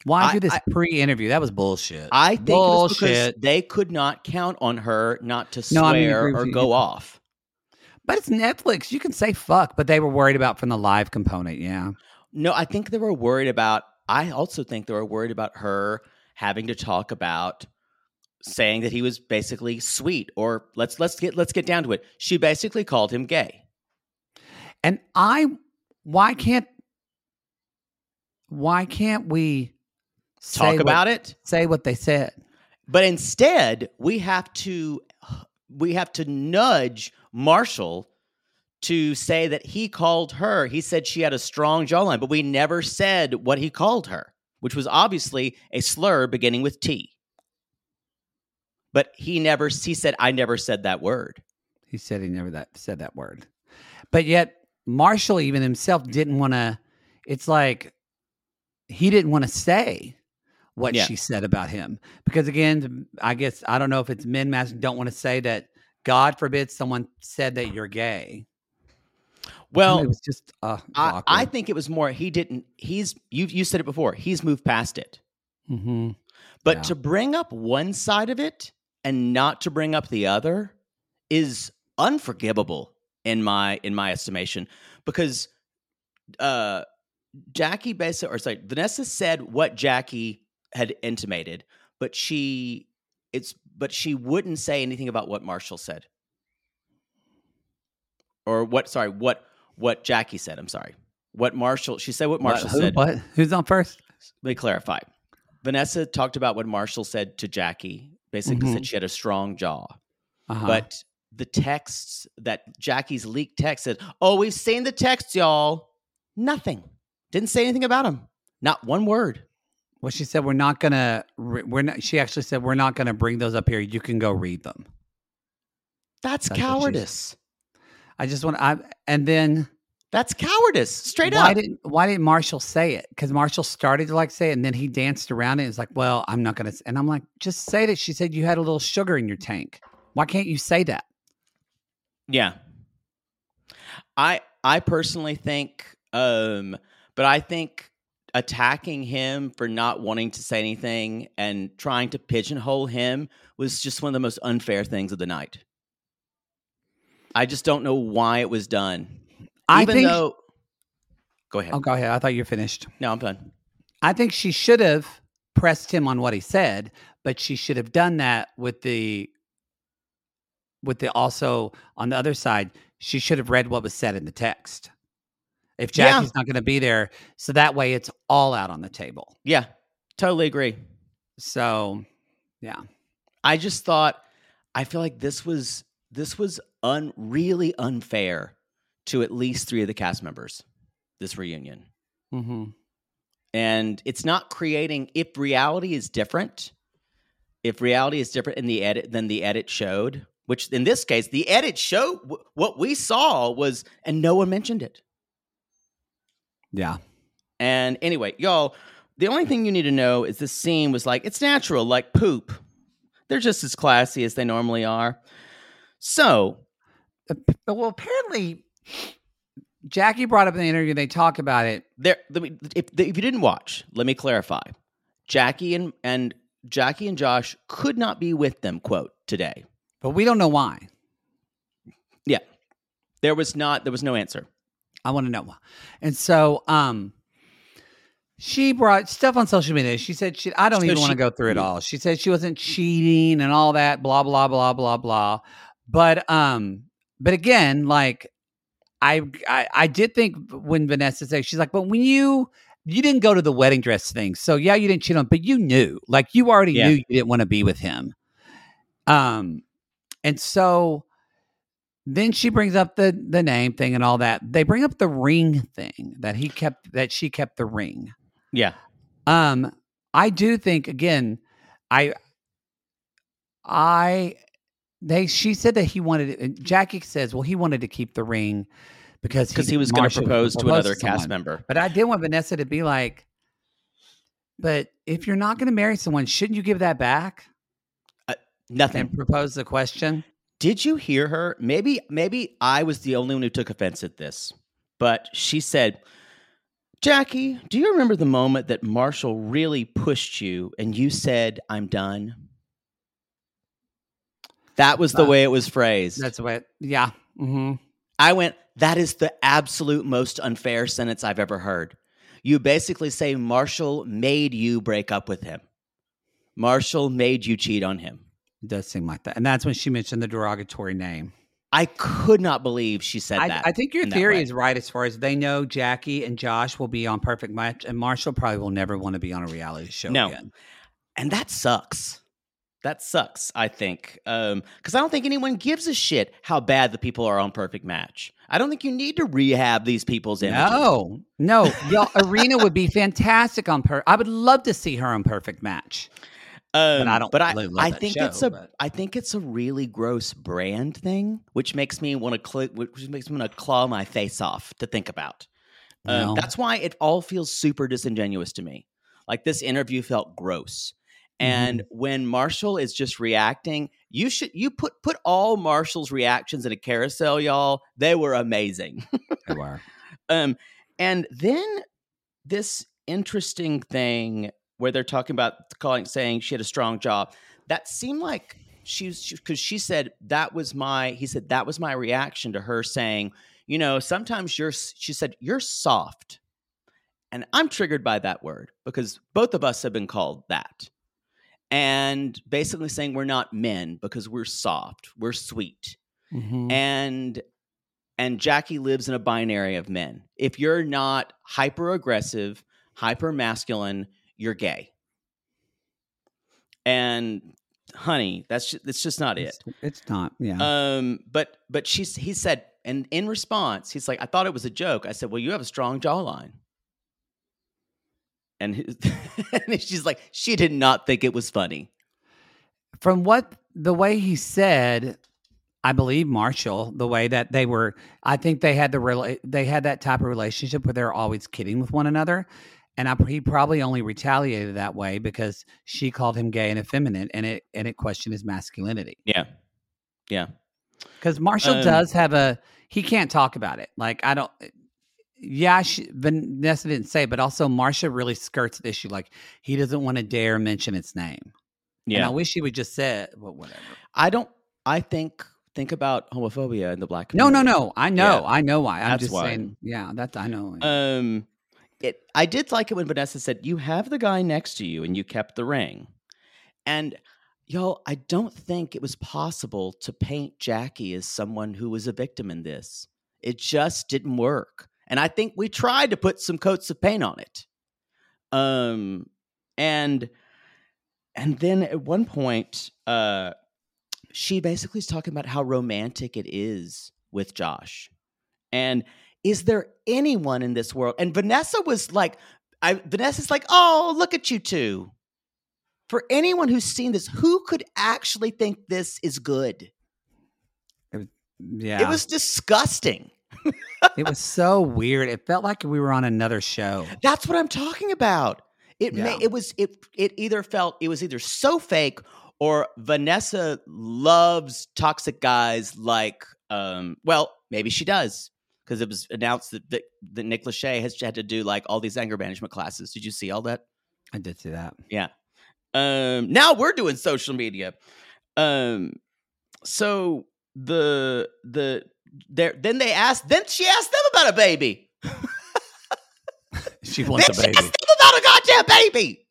Why I- do this I- pre-interview? That was bullshit. I think it was because bullshit. they could not count on her not to No, I mean, swear or you. go off. But it's Netflix. You can say fuck, but they were worried about from the live component. Yeah. No, I think they were worried about. I also think they were worried about her having to talk about saying that he was basically sweet, or let's let's get let's get down to it. She basically called him gay. And I, why can't, why can't we Talk about what, it, Say what they said. but instead we have to we have to nudge Marshall to say that he called her. He said she had a strong jawline, but we never said what he called her, which was obviously a slur beginning with T. But he never. He said, "I never said that word." He said he never that said that word, but yet Marshall even himself didn't want to. It's like he didn't want to say what Yeah. she said about him because again, I guess I don't know if it's men masking don't want to say that. God forbid someone said that you're gay. Well, it was just uh, I, I think it was more he didn't. He's you. You said it before. He's moved past it. hmm But Yeah. to bring up one side of it and not to bring up the other is unforgivable in my in my estimation because uh Jackie basically or sorry Vanessa said what Jackie had intimated but she it's but she wouldn't say anything about what Marshall said or what sorry what what Jackie said I'm sorry what Marshall she said what Marshall Who- said What? Who's on first? let me clarify. Vanessa talked about what Marshall said to Jackie. Basically, Mhm. said she had a strong jaw. Uh-huh. But the texts that Jackie's leaked text said, "Oh, we've seen the texts, y'all." Nothing. Didn't say anything about him. Not one word. Well, she said we're not gonna. We're not. She actually said we're not gonna bring those up here. You can go read them. That's, That's cowardice. I just want. I and then That's cowardice. Straight why up. didn't Why didn't Marshall say it? Because Marshall started to like say it, and then he danced around it. It's like, well, I'm not gonna. And I'm like, just say that. She said you had a little sugar in your tank. Why can't you say that? Yeah. I I personally think um but I think attacking him for not wanting to say anything and trying to pigeonhole him was just one of the most unfair things of the night. I just don't know why it was done. I Even think. though Go ahead. oh, go ahead. I thought you were finished. No, I'm done. I think she should have pressed him on what he said, but she should have done that with the with the also on the other side, she should have read what was said in the text. If Yeah. Jackie's not going to be there, so that way it's all out on the table. Yeah. Totally agree. So, yeah. I just thought I feel like this was this was un really unfair to at least three of the cast members. This reunion, Mm-hmm. and it's not creating. If reality is different, if reality is different in the edit than the edit showed, which in this case the edit showed wh- what we saw was, and no one mentioned it. Yeah. And anyway, y'all, the only thing you need to know is this scene was like, it's natural, like poop. They're just as classy as they normally are. So, Well, apparently, Jackie brought up in the interview. They talk about it. there, if, if you didn't watch, let me clarify. Jackie and, and Jackie and Josh could not be with them, quote, today. But we don't know why. Yeah. There was not, there was no answer. I want to know why. And so, um, she brought stuff on social media. She said she. I don't So even want to go through it all. She said she wasn't cheating and all that. Blah blah blah blah blah. But um, but again, like I I, I did think when Vanessa said she's like, but when you you didn't go to the wedding dress thing, so yeah, you didn't cheat on, but you knew, like you already Yeah. knew you didn't want to be with him. Um, and so then she brings up the the name thing and all that. They bring up the ring thing that he kept that she kept the ring. Yeah. Um, I do think again, I, I, they. She said that he wanted. it- and Jackie says, well, he wanted to keep the ring because Because he was going to propose to another cast someone. member. But I did want Vanessa to be like, but if you're not going to marry someone, shouldn't you give that back Nothing. and propose the question? Did you hear her? Maybe maybe I was the only one who took offense at this. But she said, "Jackie, do you remember the moment that Marshall really pushed you and you said, "I'm done?" That was the Uh, way it was phrased. That's what. Yeah. hmm I went, "That is the absolute most unfair sentence I've ever heard." You basically say Marshall made you break up with him. Marshall made you cheat on him. It does seem like that, and that's when she mentioned the derogatory name. I could not believe she said I, that. I think your theory is right as far as they know Jackie and Josh will be on Perfect Match, and Marshall probably will never want to be on a reality show No. again. and that sucks that sucks i think um because i don't think anyone gives a shit how bad the people are on perfect match i don't think you need to rehab these people's images No, no, y'all, Irina would be fantastic on Per. I would love to see her on Perfect Match. Um, I don't but i, really I think show, it's a but- I think it's a really gross brand thing which makes me want to cl- which makes me want to claw my face off to think about um, No. that's why it all feels super disingenuous to me like this interview felt gross and Mm-hmm. when marshall is just reacting you should you put put all marshall's reactions in a carousel y'all they were amazing They were. um and then this interesting thing where they're talking about calling saying she had a strong job that seemed like she was because she said that was my he said that was my reaction to her saying you know sometimes you're she said you're soft and i'm triggered by that word because both of us have been called that and basically saying we're not men because we're soft we're sweet Mhm. and and Jackie lives in a binary of men. If you're not hyper aggressive, hyper masculine, you're gay. And honey, that's just, that's just not it. It's, it's not. Yeah. Um, but but she's he said, and in response, he's like, I thought it was a joke. I said, well, you have a strong jawline. and, his, and she's like, she did not think it was funny. From what the way he said, I believe Marshall, the way that they were, I think they had the rela- they had that type of relationship where they're always kidding with one another. And I, he probably only retaliated that way because she called him gay and effeminate, and it and it questioned his masculinity. Yeah, yeah. Because Marshall Um, does have a he can't talk about it. Like I don't. Yeah, she, Vanessa didn't say, but also Marsha really skirts the issue. Like he doesn't want to dare mention its name. And Yeah. I wish he would just say, it, well, whatever. I don't. I think think about homophobia in the black. No, no, no. I know. Yeah. I know why. I'm That's just why. saying. Yeah, that's I know. Um, it. I did like it when Vanessa said, "You have the guy next to you, and you kept the ring." And y'all, I don't think it was possible to paint Jackie as someone who was a victim in this. It just didn't work. And I think we tried to put some coats of paint on it. Um, and and then at one point, uh, she basically is talking about how romantic it is with Josh. And is there anyone in this world? And Vanessa was like, I Vanessa's like, oh, look at you two. For anyone who's seen this, who could actually think this is good? yeah, It was disgusting. it was so weird. It felt like we were on another show. That's what I'm talking about. It Yeah. ma- it was it it either felt it was either so fake or Vanessa loves toxic guys like um well maybe she does because it was announced that that, that Nick Lachey has had to do like all these anger management classes. Did you see all that? I did see that. Yeah. Um now we're doing social media. Um so the the there then they asked then she asked them about a baby. She wants a baby. She asked them about a goddamn baby.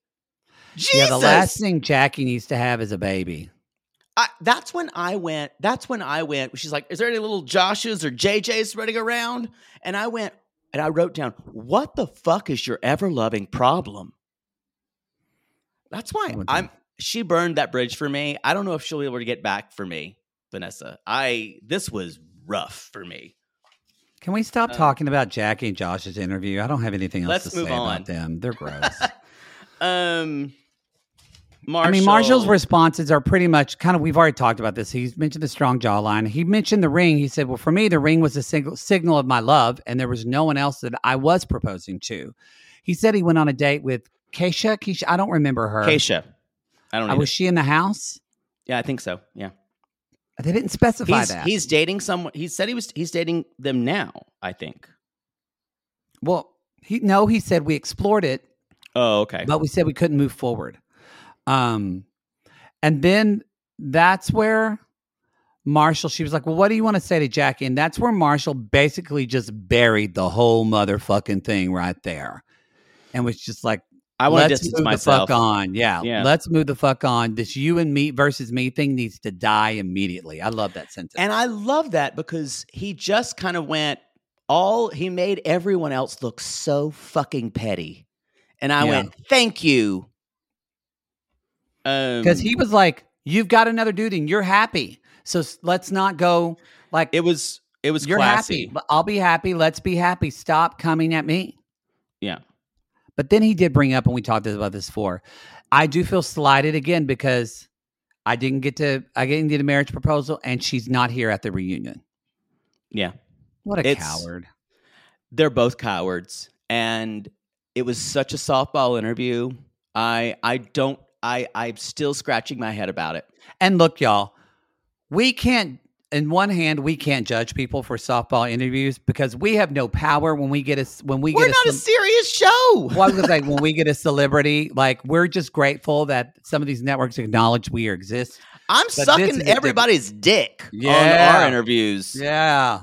Jesus. Yeah, the last thing Jackie needs to have is a baby. I, that's when I went. That's when I went. She's like, "Is there any little Joshes or JJs running around?" And I went and I wrote down, "What the fuck is your ever loving problem?" That's why I'm. She burned that bridge for me. I don't know if she'll be able to get back for me, Vanessa. I this was rough for me. Can we stop Uh, talking about Jackie and Josh's interview? I don't have anything else Let's to move say on. about them. They're gross. Um, Marshall, I mean, Marshall's responses are pretty much kind of. We've already talked about this. He's mentioned the strong jawline. He mentioned the ring. He said, "Well, for me, the ring was a signal, signal of my love, and there was no one else that I was proposing to." He said he went on a date with Keisha. Keisha, I don't remember her. Keisha. I don't. Uh, was she in the house? yeah, I think so. Yeah. They didn't specify he's, that. he's dating someone. He said he was. He's dating them now. I think. well, he no. He said we explored it, Oh, okay. but we said we couldn't move forward. Um, and then that's where Marshall. She was like, "Well, what do you want to say to Jackie?" And that's where Marshall basically just buried the whole motherfucking thing right there, and was just like, I want to let's distance move myself. the fuck on. Yeah, Yeah. let's move the fuck on. This you and me versus me thing needs to die immediately. I love that sentence. And I love that because he just kind of went all. He made everyone else look so fucking petty, and I Yeah. went, "Thank you." Um, because he was like, "You've got another dude, and you're happy. So let's not go like it was. It was you're classy. happy. But I'll be happy. Let's be happy. Stop coming at me." Yeah. But then he did bring up, and we talked about this before. I do feel slighted again because I didn't get to. I didn't get a marriage proposal, and she's not here at the reunion. Yeah. What a It's- coward! They're both cowards, and it was such a softball interview. I. I don't. I. I'm still scratching my head about it. And look, y'all, we can't. In one hand, we can't judge people for softball interviews because we have no power when we get a when we We're get not a ce- serious show. well, I was gonna when we get a celebrity, like we're just grateful that some of these networks acknowledge we exist. I'm is sucking everybody's dick Yeah. on our interviews. Yeah.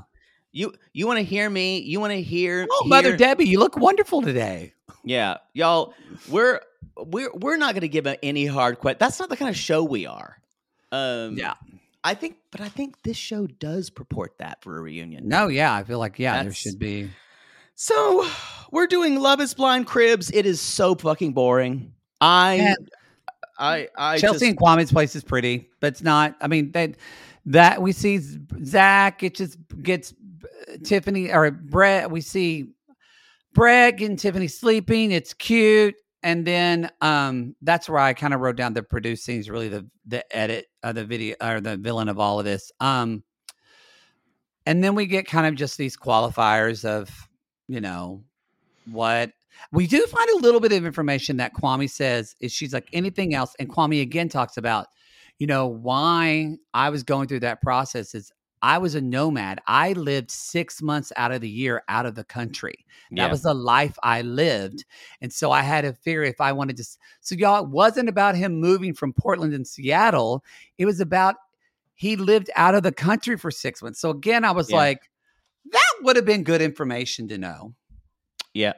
You you want to hear me? You want to hear? Oh, Mother Debbie, you look wonderful today. Yeah, y'all, we're we're we're not going to give any hard question. That's not the kind of show we are. Um, Yeah. I think, but I think this show does purport that for a reunion. No, yeah, I feel like yeah, there should be. So we're doing Love Is Blind Cribs. It is so fucking boring. I And I I Chelsea just, and Kwame's place is pretty, but it's not. I mean, that that we see Zach. It just gets uh, Tiffany or Brett. We see Brett and Tiffany sleeping. It's cute. And then um that's where I kind of wrote down the producing is really the the edit of the video or the villain of all of this. Um and then we get kind of just these qualifiers of, you know, what we do find a little bit of information that Kwame says is she's like anything else. And Kwame again talks about, you know, why I was going through that process is I was a nomad. I lived six months out of the year out of the country. That Yeah. was the life I lived. And so I had to figure if I wanted to. So, y'all, it wasn't about him moving from Portland and Seattle. It was about he lived out of the country for six months. So, again, I was Yeah. like, that would have been good information to know. Yeah.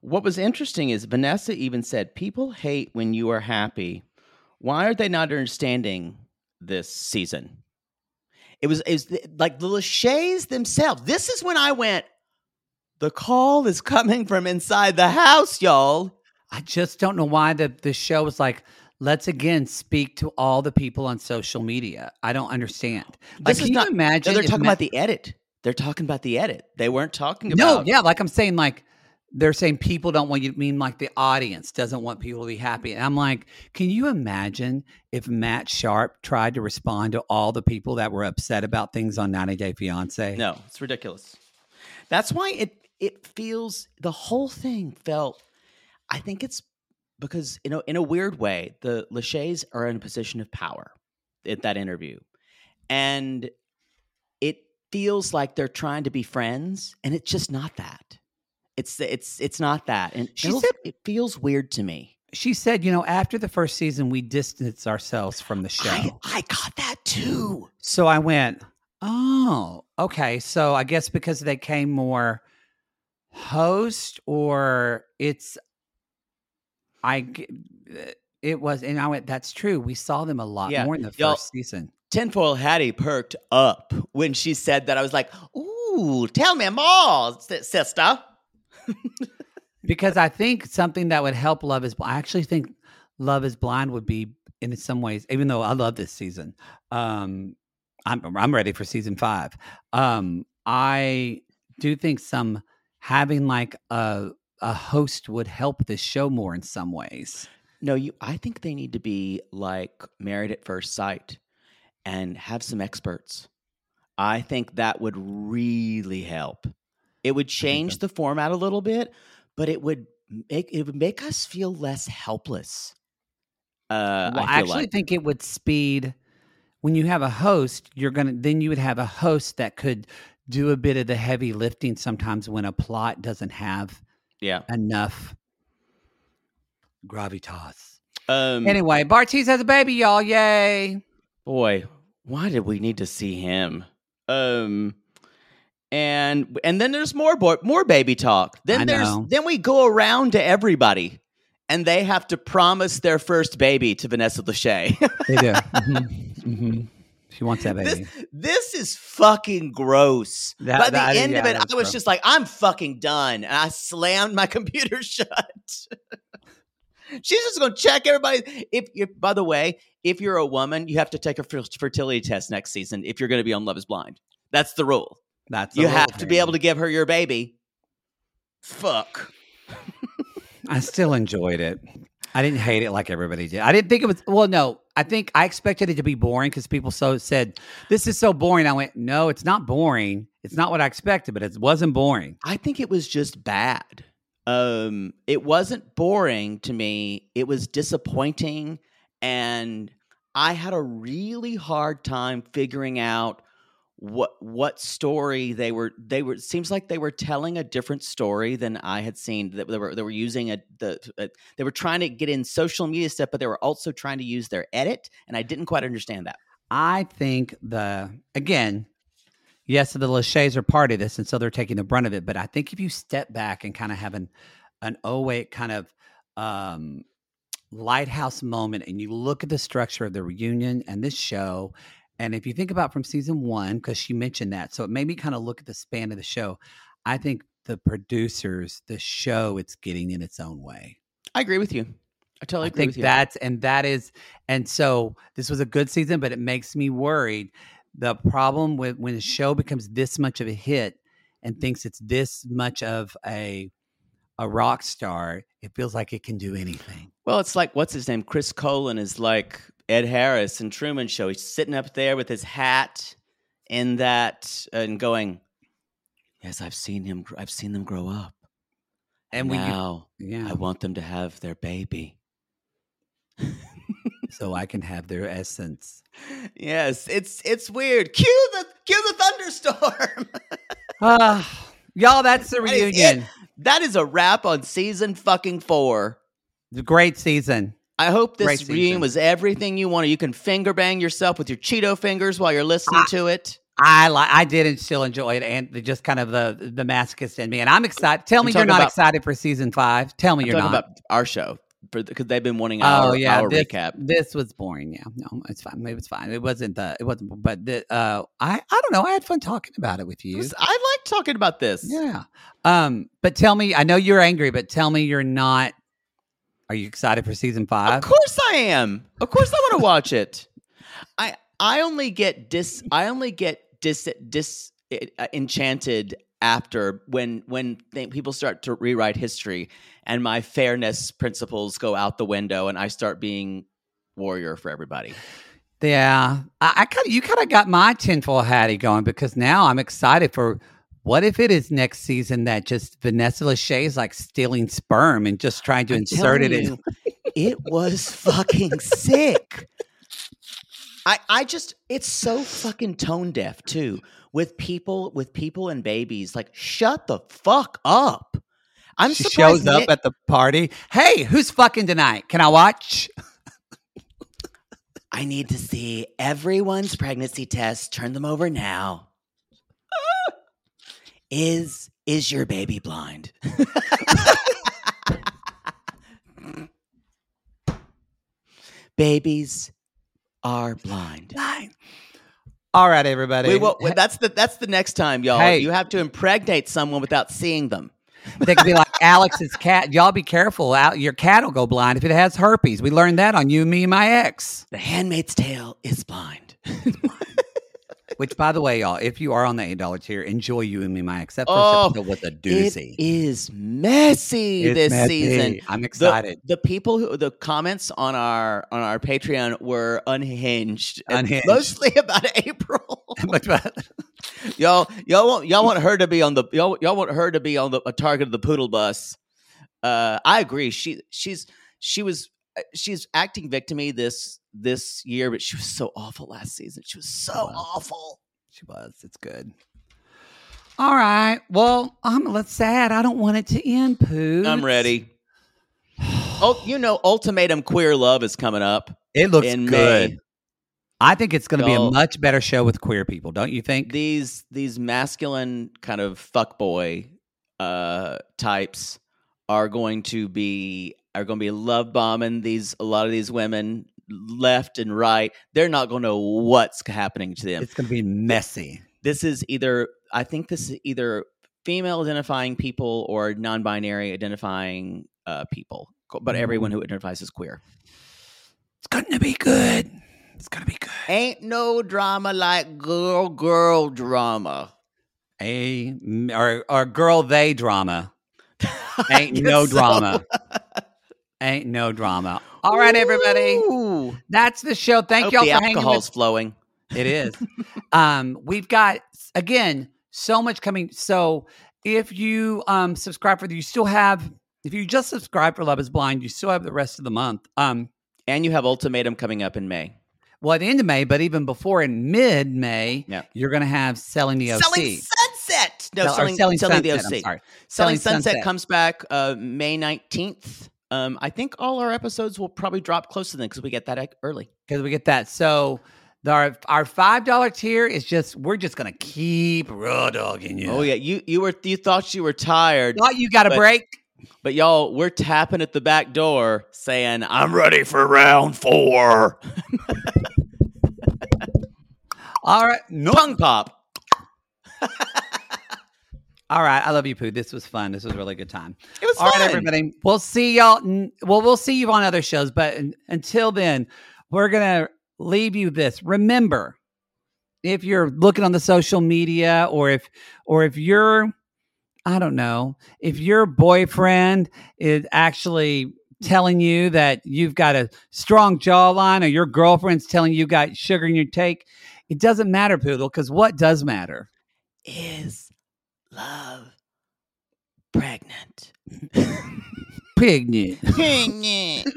What was interesting is Vanessa even said, People hate when you are happy. Why are they not understanding this season? It was, it was like the Lachey's themselves. This is when I went, The call is coming from inside the house, y'all. I just don't know why the the show was like, let's again speak to all the people on social media. I don't understand. Like, This can is you not, no, imagine? they're talking Ma- about the edit. They're talking about the edit. They weren't talking about. no, yeah, like I'm saying, like they're saying people don't want you to mean like the audience doesn't want people to be happy. And I'm like, can you imagine if Matt Sharp tried to respond to all the people that were upset about things on 90 Day Fiance? No, it's ridiculous. That's why it it feels the whole thing felt. I think it's because you know in a weird way the Lachey's are in a position of power at that interview, and it feels like they're trying to be friends, and it's just not that. It's it's it's not that, and She said- it feels weird to me. She said, you know, after the first season, we distanced ourselves from the show. I, I got that too. So I went, oh, okay. So I guess because they came more host or it's, I, uh, it was, and I went, that's true. We saw them a lot Yeah, more in the y'all- first season. Tinfoil Hattie perked up when she said that. I was like, "Ooh, tell me more, si- sister." Because I think something that would help Love is, I actually think Love is Blind would be in some ways, even though I love this season. Um, I'm, I'm ready for season five. Um, I do think some having like a, a host would help this show more in some ways. No, you. I think they need to be like Married at First Sight and have some experts. I think that would really help. It would change the format a little bit, but it would make it would make us feel less helpless. Uh, well, I I, actually like. think it would speed when you have a host. You're gonna then you would have a host that could do a bit of the heavy lifting sometimes when a plot doesn't have yeah. enough gravitas. Um, Anyway, Bartise has a baby, y'all! Yay! boy, why did we need to see him? Um, and and then there's more boy, more baby talk. Then there's then we go around to everybody, and they have to promise their first baby to Vanessa Lachey. They do. Mhm, mhm. She wants that baby. this this is fucking gross. That- By the that- end of yeah, it, I was gross. just like, I'm fucking done, and I slammed my computer shut. She's just gonna check everybody. If, if by the way, if you're a woman, you have to take a fertility test next season if you're going to be on Love Is Blind. That's the rule. That's you have to be able to give her your baby. Fuck. I still enjoyed it. I didn't hate it like everybody did. I didn't think it was. Well, no, I think I expected it to be boring because people so said this is so boring. I went, no, it's not boring. It's not what I expected, but it wasn't boring. I think it was just bad. Um, it wasn't boring to me. It was disappointing, and I had a really hard time figuring out what what story they were. They were. It seems like they were telling a different story than I had seen. That they were they were using a the a, they were trying to get in social media stuff, but they were also trying to use their edit, and I didn't quite understand that. I think the again, yes, the Lachey's are part of this, and so they're taking the brunt of it. But I think if you step back and kind of have an an oh wait kind of um lighthouse moment and you look at the structure of the reunion and this show and if you think about from season one because she mentioned that so it made me kind of look at the span of the show i think the producers the show it's getting in its own way I agree with you. I totally I agree think with you. that's and that is and so this was a good season, but it makes me worried. The problem with when a show becomes this much of a hit and thinks it's this much of a a rock star, it feels like it can do anything. Well, it's like what's his name? Chris Coelen is like Ed Harris and Truman Show. He's sitting up there with his hat in that and going, "Yes, I've seen him. I've seen them grow up, And we, now yeah, I want them to have their baby." so I can have their essence. Yes, it's it's weird. Cue the cue the thunderstorm. Ah, y'all, that's the That is reunion. that is a wrap on season fucking four. Great season. I hope this season. reunion was everything you wanted. You can finger bang yourself with your Cheeto fingers while you're listening I- to it. I like. I did and still enjoy it, and the, just kind of the the masochist in me. And I'm excited. Tell I'm me you're not about- excited for season five. Tell me I'm you're not. about our show because they've been wanting oh our, yeah, our this, recap. this was boring. Yeah, no, it's fine. It was fine. It wasn't the. It wasn't. But the, uh, I I don't know. I had fun talking about it with It you. was- I like talking about this. Yeah. Um. But tell me. I know you're angry, but tell me you're not. Are you excited for season five? Of course I am. Of course I want to watch it. I I only get dis I only get dis dis uh, enchanted after when when th- people start to rewrite history and my fairness principles go out the window and I start being warrior for everybody. Yeah, I, I kind of you kind of got my tinfoil hattie going because now I'm excited for what if it is next season that just Vanessa Lachey is like stealing sperm and just trying to I'm insert it telling in. you, it was fucking sick. I I just it's so fucking tone deaf too with people with people and babies. Like shut the fuck up. I'm she shows up Nick- at the party. Hey, who's fucking tonight? Can I watch? I need to see everyone's pregnancy tests. Turn them over now. Is is your baby blind? Babies are blind. All right, everybody. We will, that's the that's the next time, y'all. Hey. You have to impregnate someone without seeing them. they could be like Alex's cat. Y'all be careful. Out your cat will go blind if it has herpes. We learned that on you, me, and my ex. The Handmaid's Tale is blind. Which, by the way, y'all, if you are on the eight dollar tier, enjoy you and me, my ex. That first Oh, episode was a doozy. is messy It's this messy. season. I'm excited. The, people who the comments on our on our Patreon were unhinged, Unhinged. mostly about April. Y'all y'all want y'all want her to be on the y'all y'all want her to be on the a target of the poodle bus. Uh, I agree. She she's she was uh, she's acting victimy this this year, but she was so awful last season. She was so awful. She was. It's good. All right. Well, I'm a little sad. I don't want it to end, Pooh. I'm ready. Oh, you know, ultimatum queer love is coming up. It looks in good. May. I think it's going to be a much better show with queer people, don't you think? These these masculine kind of fuckboy uh types are going to be are going to be love bombing these a lot of these women left and right. They're not going to know what's happening to them. it's going to be messy. this is either I think this is either female identifying people or non-binary identifying uh, people, but everyone who identifies as queer. It's going to be good. It's going to be good. Ain't no drama like girl girl drama. A or or girl they drama. Ain't no so. drama. Ain't no drama. All right, everybody. Ooh. That's the show. Thank Hope y'all for hanging The alcohol's with flowing. It is. um, we've got again so much coming. So if you um subscribe for the, you still have. If you just subscribe for Love Is Blind, you still have the rest of the month. Um, And you have ultimatum coming up in May. well, at the end of May, but even before in mid May, Yeah. you're going to have selling the OC. Selling Sunset. No, Sell- selling, selling, selling the Sunset, OC. I'm sorry. Selling, Sunset, comes back uh, May 19th. Um, I think all our episodes will probably drop close to then because we get that early. because we get that. So our our five dollar tier is just we're just gonna keep raw dogging you. Oh yeah, you you were you thought you were tired, Thought you got a But- break? but y'all we're tapping at the back door saying I'm ready for round four. All right, no. Tongue pop. All right, I love you, Pooh. This was fun. This was a really good time. It was All right, fun. everybody. We'll see y'all. Well, we'll see you on other shows, but un- until then, we're gonna leave you this. Remember, if you're looking on the social media, or if or if you're I don't know, if your boyfriend is actually telling you that you've got a strong jawline or your girlfriend's telling you you got sugar in your take, it doesn't matter, Poodle, because what does matter? Is love pregnant? Pregnant. Pregnant.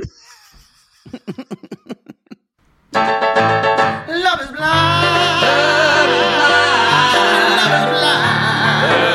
love is blind. Love is blind. Love is blind.